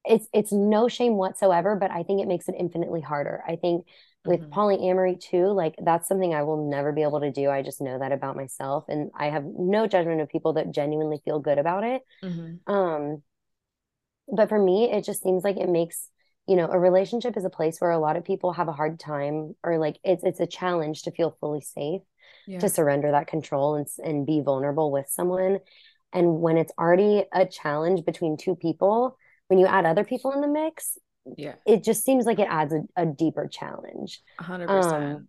it's it's no shame whatsoever, but I think it makes it infinitely harder. I think with Mhm. polyamory too, like that's something I will never be able to do. I just know that about myself and I have no judgment of people that genuinely feel good about it. Mhm. Um, but for me, it just seems like it makes, you know, a relationship is a place where a lot of people have a hard time or like it's it's a challenge to feel fully safe, Yeah. to surrender that control and and be vulnerable with someone. And when it's already a challenge between two people, when you add other people in the mix, Yeah. it just seems like it adds a, a deeper challenge. A hundred Um, percent.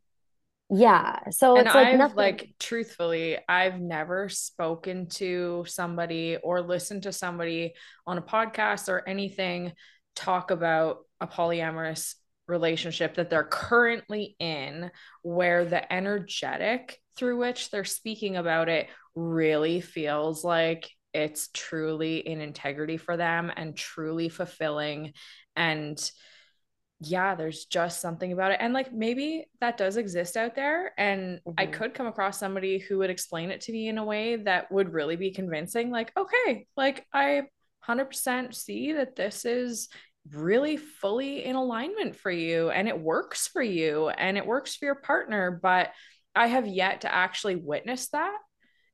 yeah. So And it's like I've nothing. like truthfully, I've never spoken to somebody or listened to somebody on a podcast or anything talk about a polyamorous relationship that they're currently in where the energetic through which they're speaking about it really feels like it's truly in integrity for them and truly fulfilling and yeah, there's just something about it. And like maybe that does exist out there. And I Mhm. could come across somebody who would explain it to me in a way that would really be convincing. Like, okay, like I 100% see that this is really fully in alignment for you and it works for you and it works for your partner. But I have yet to actually witness that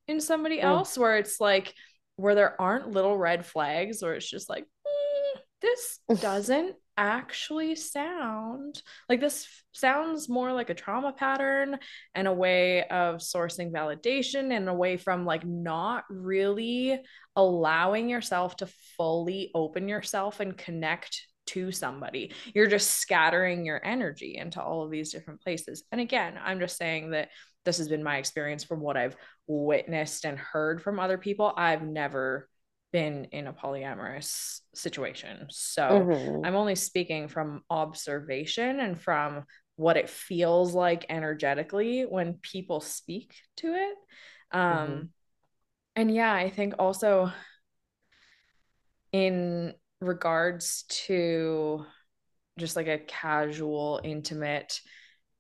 in somebody Mm. else where it's like, where there aren't little red flags where it's just like, "Mm, this doesn't actually sound like this f- sounds more like a trauma pattern and a way of sourcing validation and away from like not really allowing yourself to fully open yourself and connect to somebody. You're just scattering your energy into all of these different places. And again, I'm just saying that this has been my experience from what I've witnessed and heard from other people. I've never been in a polyamorous situation. So Mhm. I'm only speaking from observation and from what it feels like energetically when people speak to it. Um, Mhm. And yeah, I think also in regards to just like a casual, intimate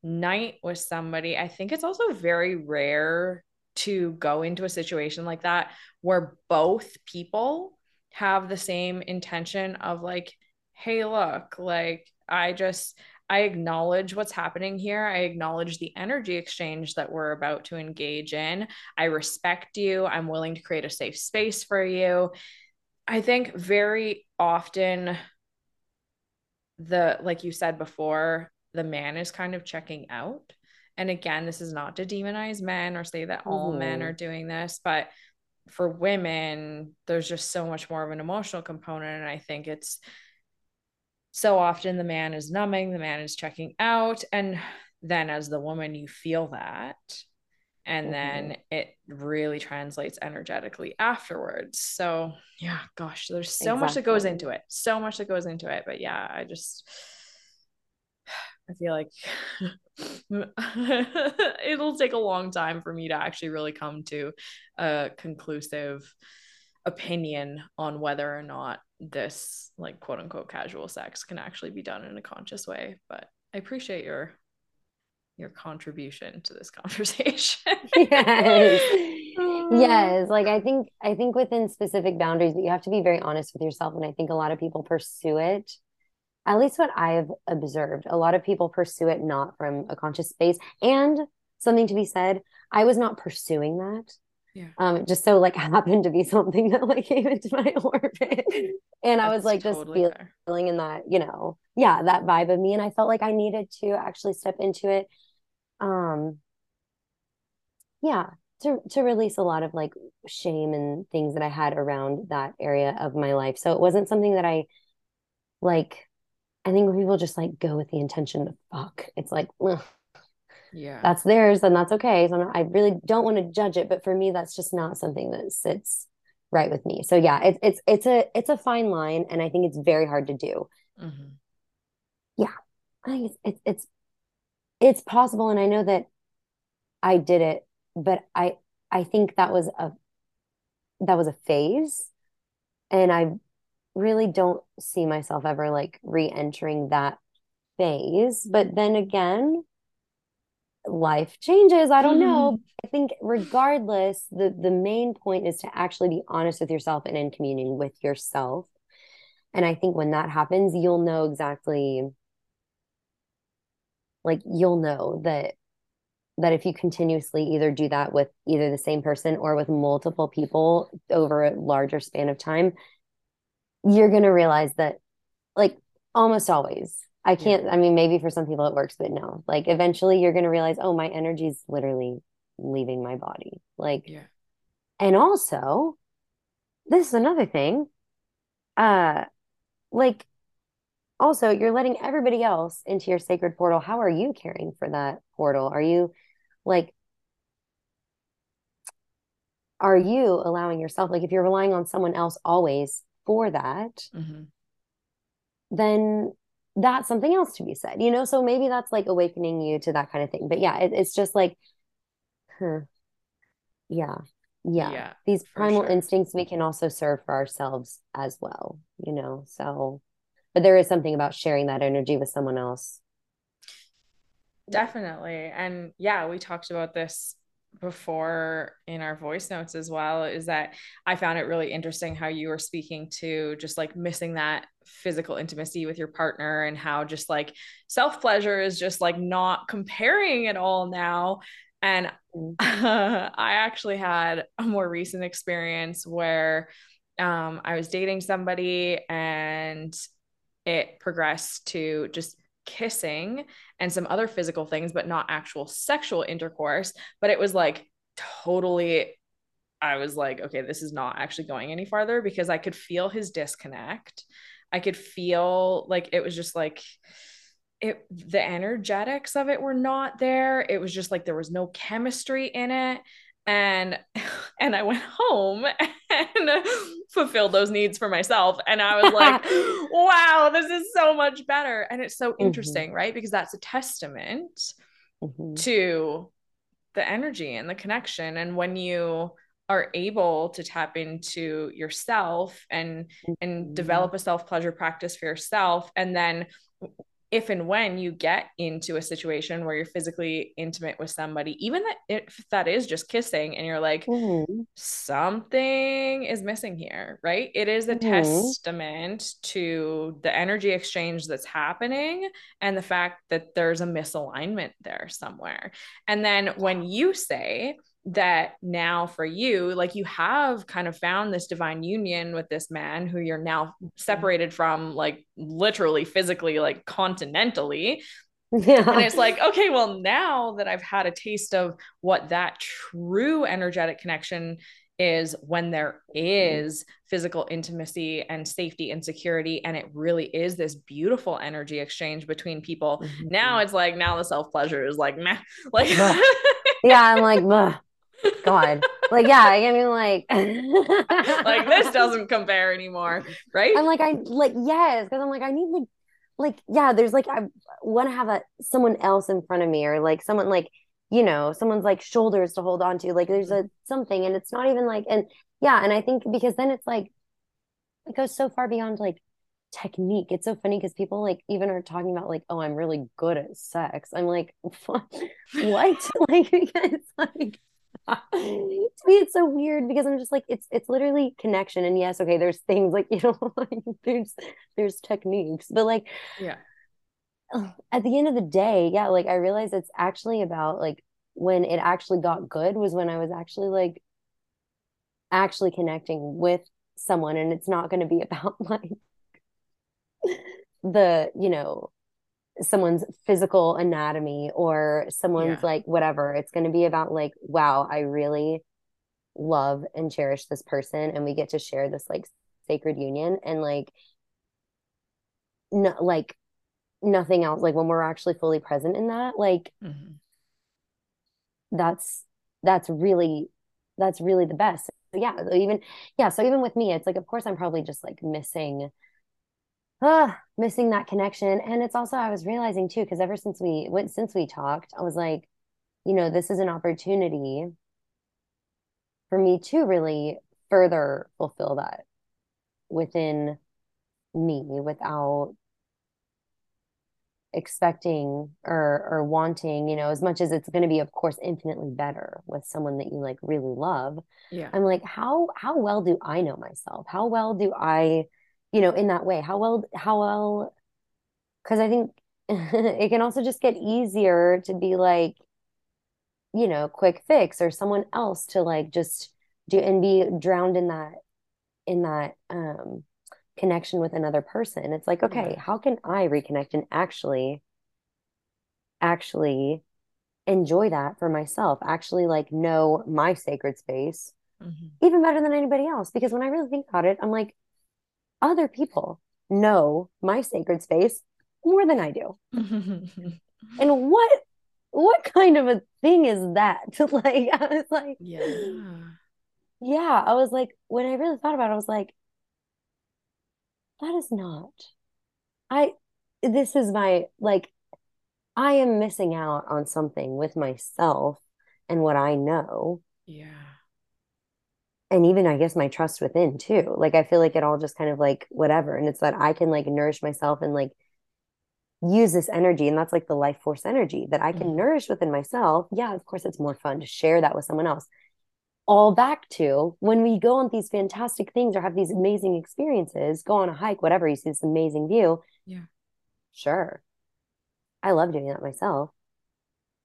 night with somebody, I think it's also very rare to go into a situation like that where both people have the same intention of like, hey, look, like I just I acknowledge what's happening here. I acknowledge the energy exchange that we're about to engage in. I respect you. I'm willing to create a safe space for you. I think very often the like you said before, the man is kind of checking out. And again, this is not to demonize men or say that all men are Mhm. doing this, but for women, there's just so much more of an emotional component. And I think it's so often the man is numbing, the man is checking out. And then as the woman, you feel that. And then it really translates energetically afterwards. So, yeah, gosh, there's so much that goes into it. So much that goes into it. But yeah, I just, I feel like it'll take a long time for me to actually really come to a conclusive opinion on whether or not this like quote unquote casual sex can actually be done in a conscious way but i appreciate your your contribution to this conversation Yes. Yes. Like I think I think within specific boundaries, but you have to be very honest with yourself. And I think a lot of people pursue it, at least what I've observed, a lot of people pursue it not from a conscious space. And something to be said, I was not pursuing that. Yeah. Um, just so like happened to be something that like came into my orbit. And That's I was like totally just feeling in that, you know, yeah, that vibe of me. And I felt like I needed to actually step into it. Um yeah, to to release a lot of like shame and things that I had around that area of my life. So it wasn't something that I like I think when people just like go with the intention to fuck, it's like, ugh, yeah, that's theirs and that's okay. So not, i really don't want to judge it, but for me, that's just not something that sits right with me. So yeah, it's it's it's a it's a fine line, and I think it's very hard to do. Mm-hmm. Yeah, I think it's, it's it's it's possible, and I know that I did it, but I I think that was a that was a phase, and I really don't see myself ever like re-entering that phase. But then again, life changes. I don't know. Mm-hmm. I think regardless, the the main point is to actually be honest with yourself and in communing with yourself. And I think when that happens, you'll know exactly like you'll know that that if you continuously either do that with either the same person or with multiple people over a larger span of time, you're going to realize that like almost always I can't, yeah. I mean, maybe for some people it works, but no, like eventually you're going to realize, oh, my energy is literally leaving my body. Like, yeah. And also, this is another thing. Uh, like, also, you're letting everybody else into your sacred portal. How are you caring for that portal? Are you like, are you allowing yourself, like, if you're relying on someone else always for that, mm-hmm. then that's something else to be said, you know? So maybe that's like awakening you to that kind of thing. But yeah, it, it's just like, huh. Yeah. Yeah. yeah These primal sure. instincts we can also serve for ourselves as well, you know? So, but there is something about sharing that energy with someone else. Definitely. And yeah, we talked about this before in our voice notes as well is that I found it really interesting how you were speaking to just like missing that physical intimacy with your partner and how just like self pleasure is just like not comparing at all now. And uh, I actually had a more recent experience where um, I was dating somebody and it progressed to just kissing and some other physical things, but not actual sexual intercourse. But it was like totally, I was like, okay, this is not actually going any farther because I could feel his disconnect. I could feel like it was just like, it the energetics of it were not there it was just like there was no chemistry in it and and I went home and fulfilled those needs for myself and I was like wow this is so much better and it's so mm-hmm. interesting mm-hmm. right because that's a testament mm-hmm. to the energy and the connection and when you are able to tap into yourself and mm-hmm. and develop a self pleasure practice for yourself and then if and when you get into a situation where you're physically intimate with somebody, even that if that is just kissing and you're like, mm-hmm. something is missing here, right? It is a mm-hmm. testament to the energy exchange that's happening and the fact that there's a misalignment there somewhere. And then when you say, that now for you like you have kind of found this divine union with this man who you're now mm-hmm. separated from like literally physically like continentally yeah. And it's like, okay, well, now that I've had a taste of what that true energetic connection is when there mm-hmm. physical intimacy and safety and security, and it really is this beautiful energy exchange between people. Mm-hmm. Now it's like, now the self pleasure is like, meh. Like, yeah, I'm like, God. Like, yeah, I mean, like, like this doesn't compare anymore, right? I'm like, I like, yes, because I'm like, I need like, like, yeah, there's like, I want to have a someone else in front of me, or like someone like, you know, someone's like shoulders to hold on to. Like, there's a mm-hmm. something, and it's not even like, and yeah, and I think because then it's like, it goes so far beyond like technique. It's so funny because people like even are talking about like, oh, I'm really good at sex. I'm like, what? what? like, it's like to me it's so weird because i'm just like it's it's literally connection. And yes okay there's things like you know like there's there's techniques. But like yeah. at the end of the day yeah like i realized it's actually about like when it actually got good was when i was actually like actually connecting with someone. And it's not going to be about like the you know someone's physical anatomy or someone's yeah. like whatever it's going to be about like wow i really love and cherish this person and we get to share this like sacred union and like no like nothing else like when we're actually fully present in that like mm-hmm. that's that's really that's really the best so yeah even yeah so even with me it's like of course i'm probably just like missing uh missing that connection. And it's also i was realizing too because ever since we went since we talked i was like you know this is an opportunity for me to really further fulfill that within me without expecting or or wanting you know as much as it's going to be of course infinitely better with someone that you like really love. Yeah. I'm like how how well do i know myself? How well do i you know in that way how well how well because i think it can also just get easier to be like you know quick fix or someone else to like just do and be drowned in that in that um connection with another person. It's like okay how can i reconnect and actually actually enjoy that for myself? Actually like know my sacred space mm-hmm. even better than anybody else because when i really think about it i'm like other people know my sacred space more than i do. And what what kind of a thing is that? Like i was like yeah. yeah i was like when i really thought about it i was like that is not i this is my like i am missing out on something with myself and what i know. Yeah and even i guess my trust within too like i feel like it all just kind of like whatever and it's that i can like nourish myself and like use this energy and that's like the life force energy that i can mm-hmm. nourish within myself yeah of course it's more fun to share that with someone else all back to when we go on these fantastic things or have these amazing experiences, go on a hike, whatever, you see this amazing view. Yeah. Sure. I love doing that myself.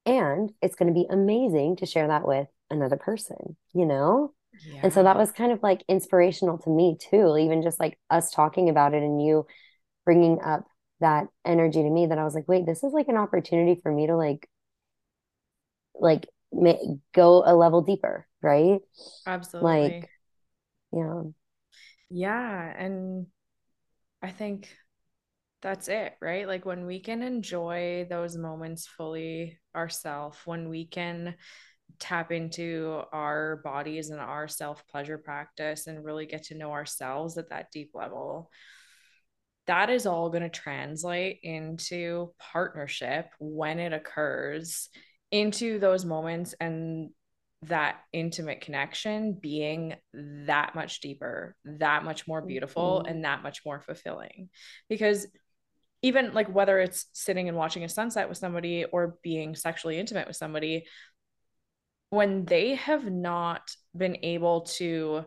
And it's going to be amazing to share that with another person, you know? Yeah. And so that was kind of like inspirational to me too, even just like us talking about it and you bringing up that energy to me that I was like, wait, this is like an opportunity for me to like, like go a level deeper, right? Absolutely. Like, yeah. Yeah. And I think that's it, right? Like when we can enjoy those moments fully ourselves, when we can tap into our bodies and our self pleasure practice and really get to know ourselves at that deep level, that is all going to translate into partnership when it occurs into those moments and that intimate connection being that much deeper, that much more beautiful, mm-hmm. and that much more fulfilling. Because even like whether it's sitting and watching a sunset with somebody or being sexually intimate with somebody, when they have not been able to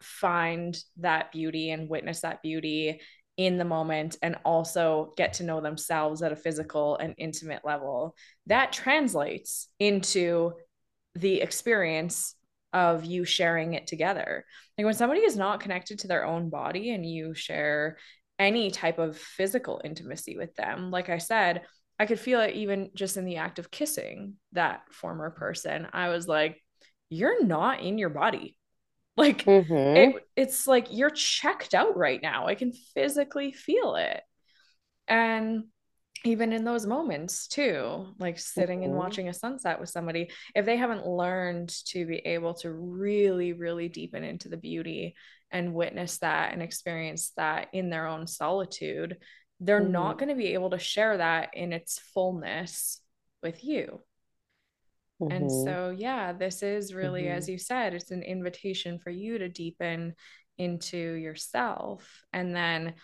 find that beauty and witness that beauty in the moment and also get to know themselves at a physical and intimate level that translates into the experience of you sharing it together. Like when somebody is not connected to their own body and you share any type of physical intimacy with them like i said i could feel it even just in the act of kissing that former person i was like you're not in your body like mm-hmm. it, it's like you're checked out right now. I can physically feel it. And even in those moments too, like sitting mm-hmm. and watching a sunset with somebody, if they haven't learned to be able to really, really deepen into the beauty and witness that and experience that in their own solitude, they're mm-hmm. not going to be able to share that in its fullness with you. Mm-hmm. And so, yeah, this is really, mm-hmm. as you said, it's an invitation for you to deepen into yourself. And then,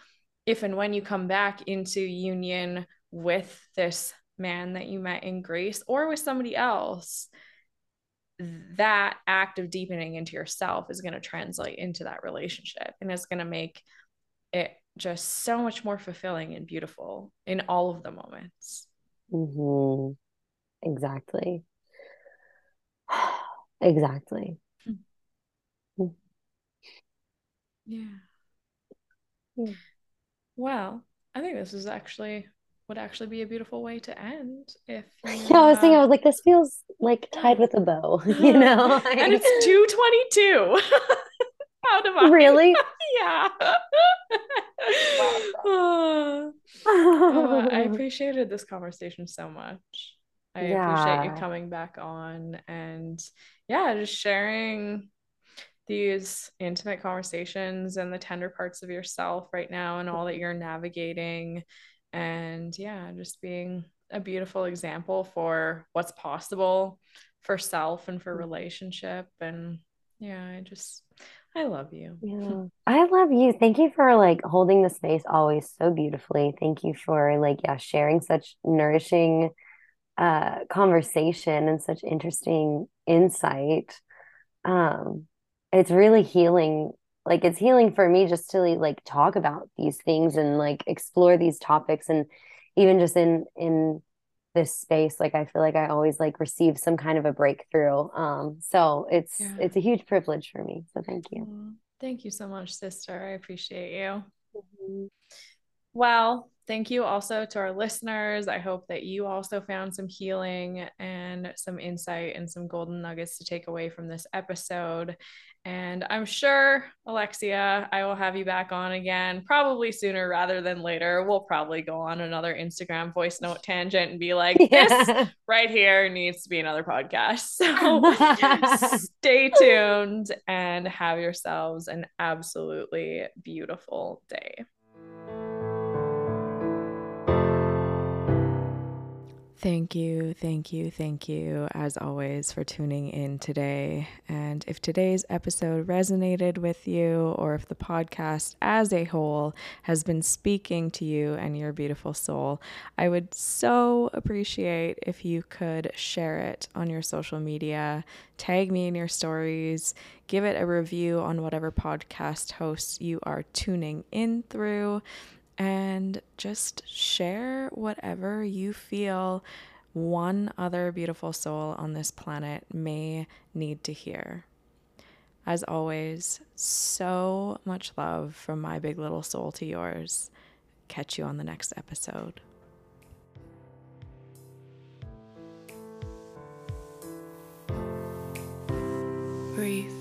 if and when you come back into union with this man that you met in Greece or with somebody else, that act of deepening into yourself is going to translate into that relationship and it's going to make it just so much more fulfilling and beautiful in all of the moments. Mm-hmm. Exactly. Exactly. Mm-hmm. Yeah. yeah. Well, I think this is actually would actually be a beautiful way to end if yeah i was thinking i was like this feels like tied with a bow you know and it's 222 Do I? Really? yeah. oh, I appreciated this conversation so much. I yeah. appreciate you coming back on and yeah, just sharing these intimate conversations and the tender parts of yourself right now and all that you're navigating and yeah just being a beautiful example for what's possible for self and for mm-hmm. relationship and yeah i just i love you. Yeah. I love you. Thank you for like holding the space always so beautifully. Thank you for like yeah sharing such nourishing uh conversation and such interesting insight. Um it's really healing like it's healing for me just to like talk about these things and like explore these topics and even just in in this space like i feel like i always like receive some kind of a breakthrough um so it's yeah. it's a huge privilege for me so thank you thank you so much sister i appreciate you mm-hmm. well thank you also to our listeners i hope that you also found some healing and some insight and some golden nuggets to take away from this episode and I'm sure, Alexia, I will have you back on again, probably sooner rather than later. We'll probably go on another Instagram voice note tangent and be like, yeah. this right here needs to be another podcast. So stay tuned and have yourselves an absolutely beautiful day. Thank you, thank you, thank you, as always, for tuning in today. And if today's episode resonated with you, or if the podcast as a whole has been speaking to you and your beautiful soul, I would so appreciate if you could share it on your social media, tag me in your stories, give it a review on whatever podcast hosts you are tuning in through and just share whatever you feel one other beautiful soul on this planet may need to hear. As always, so much love from my big little soul to yours. Catch you on the next episode. Breathe.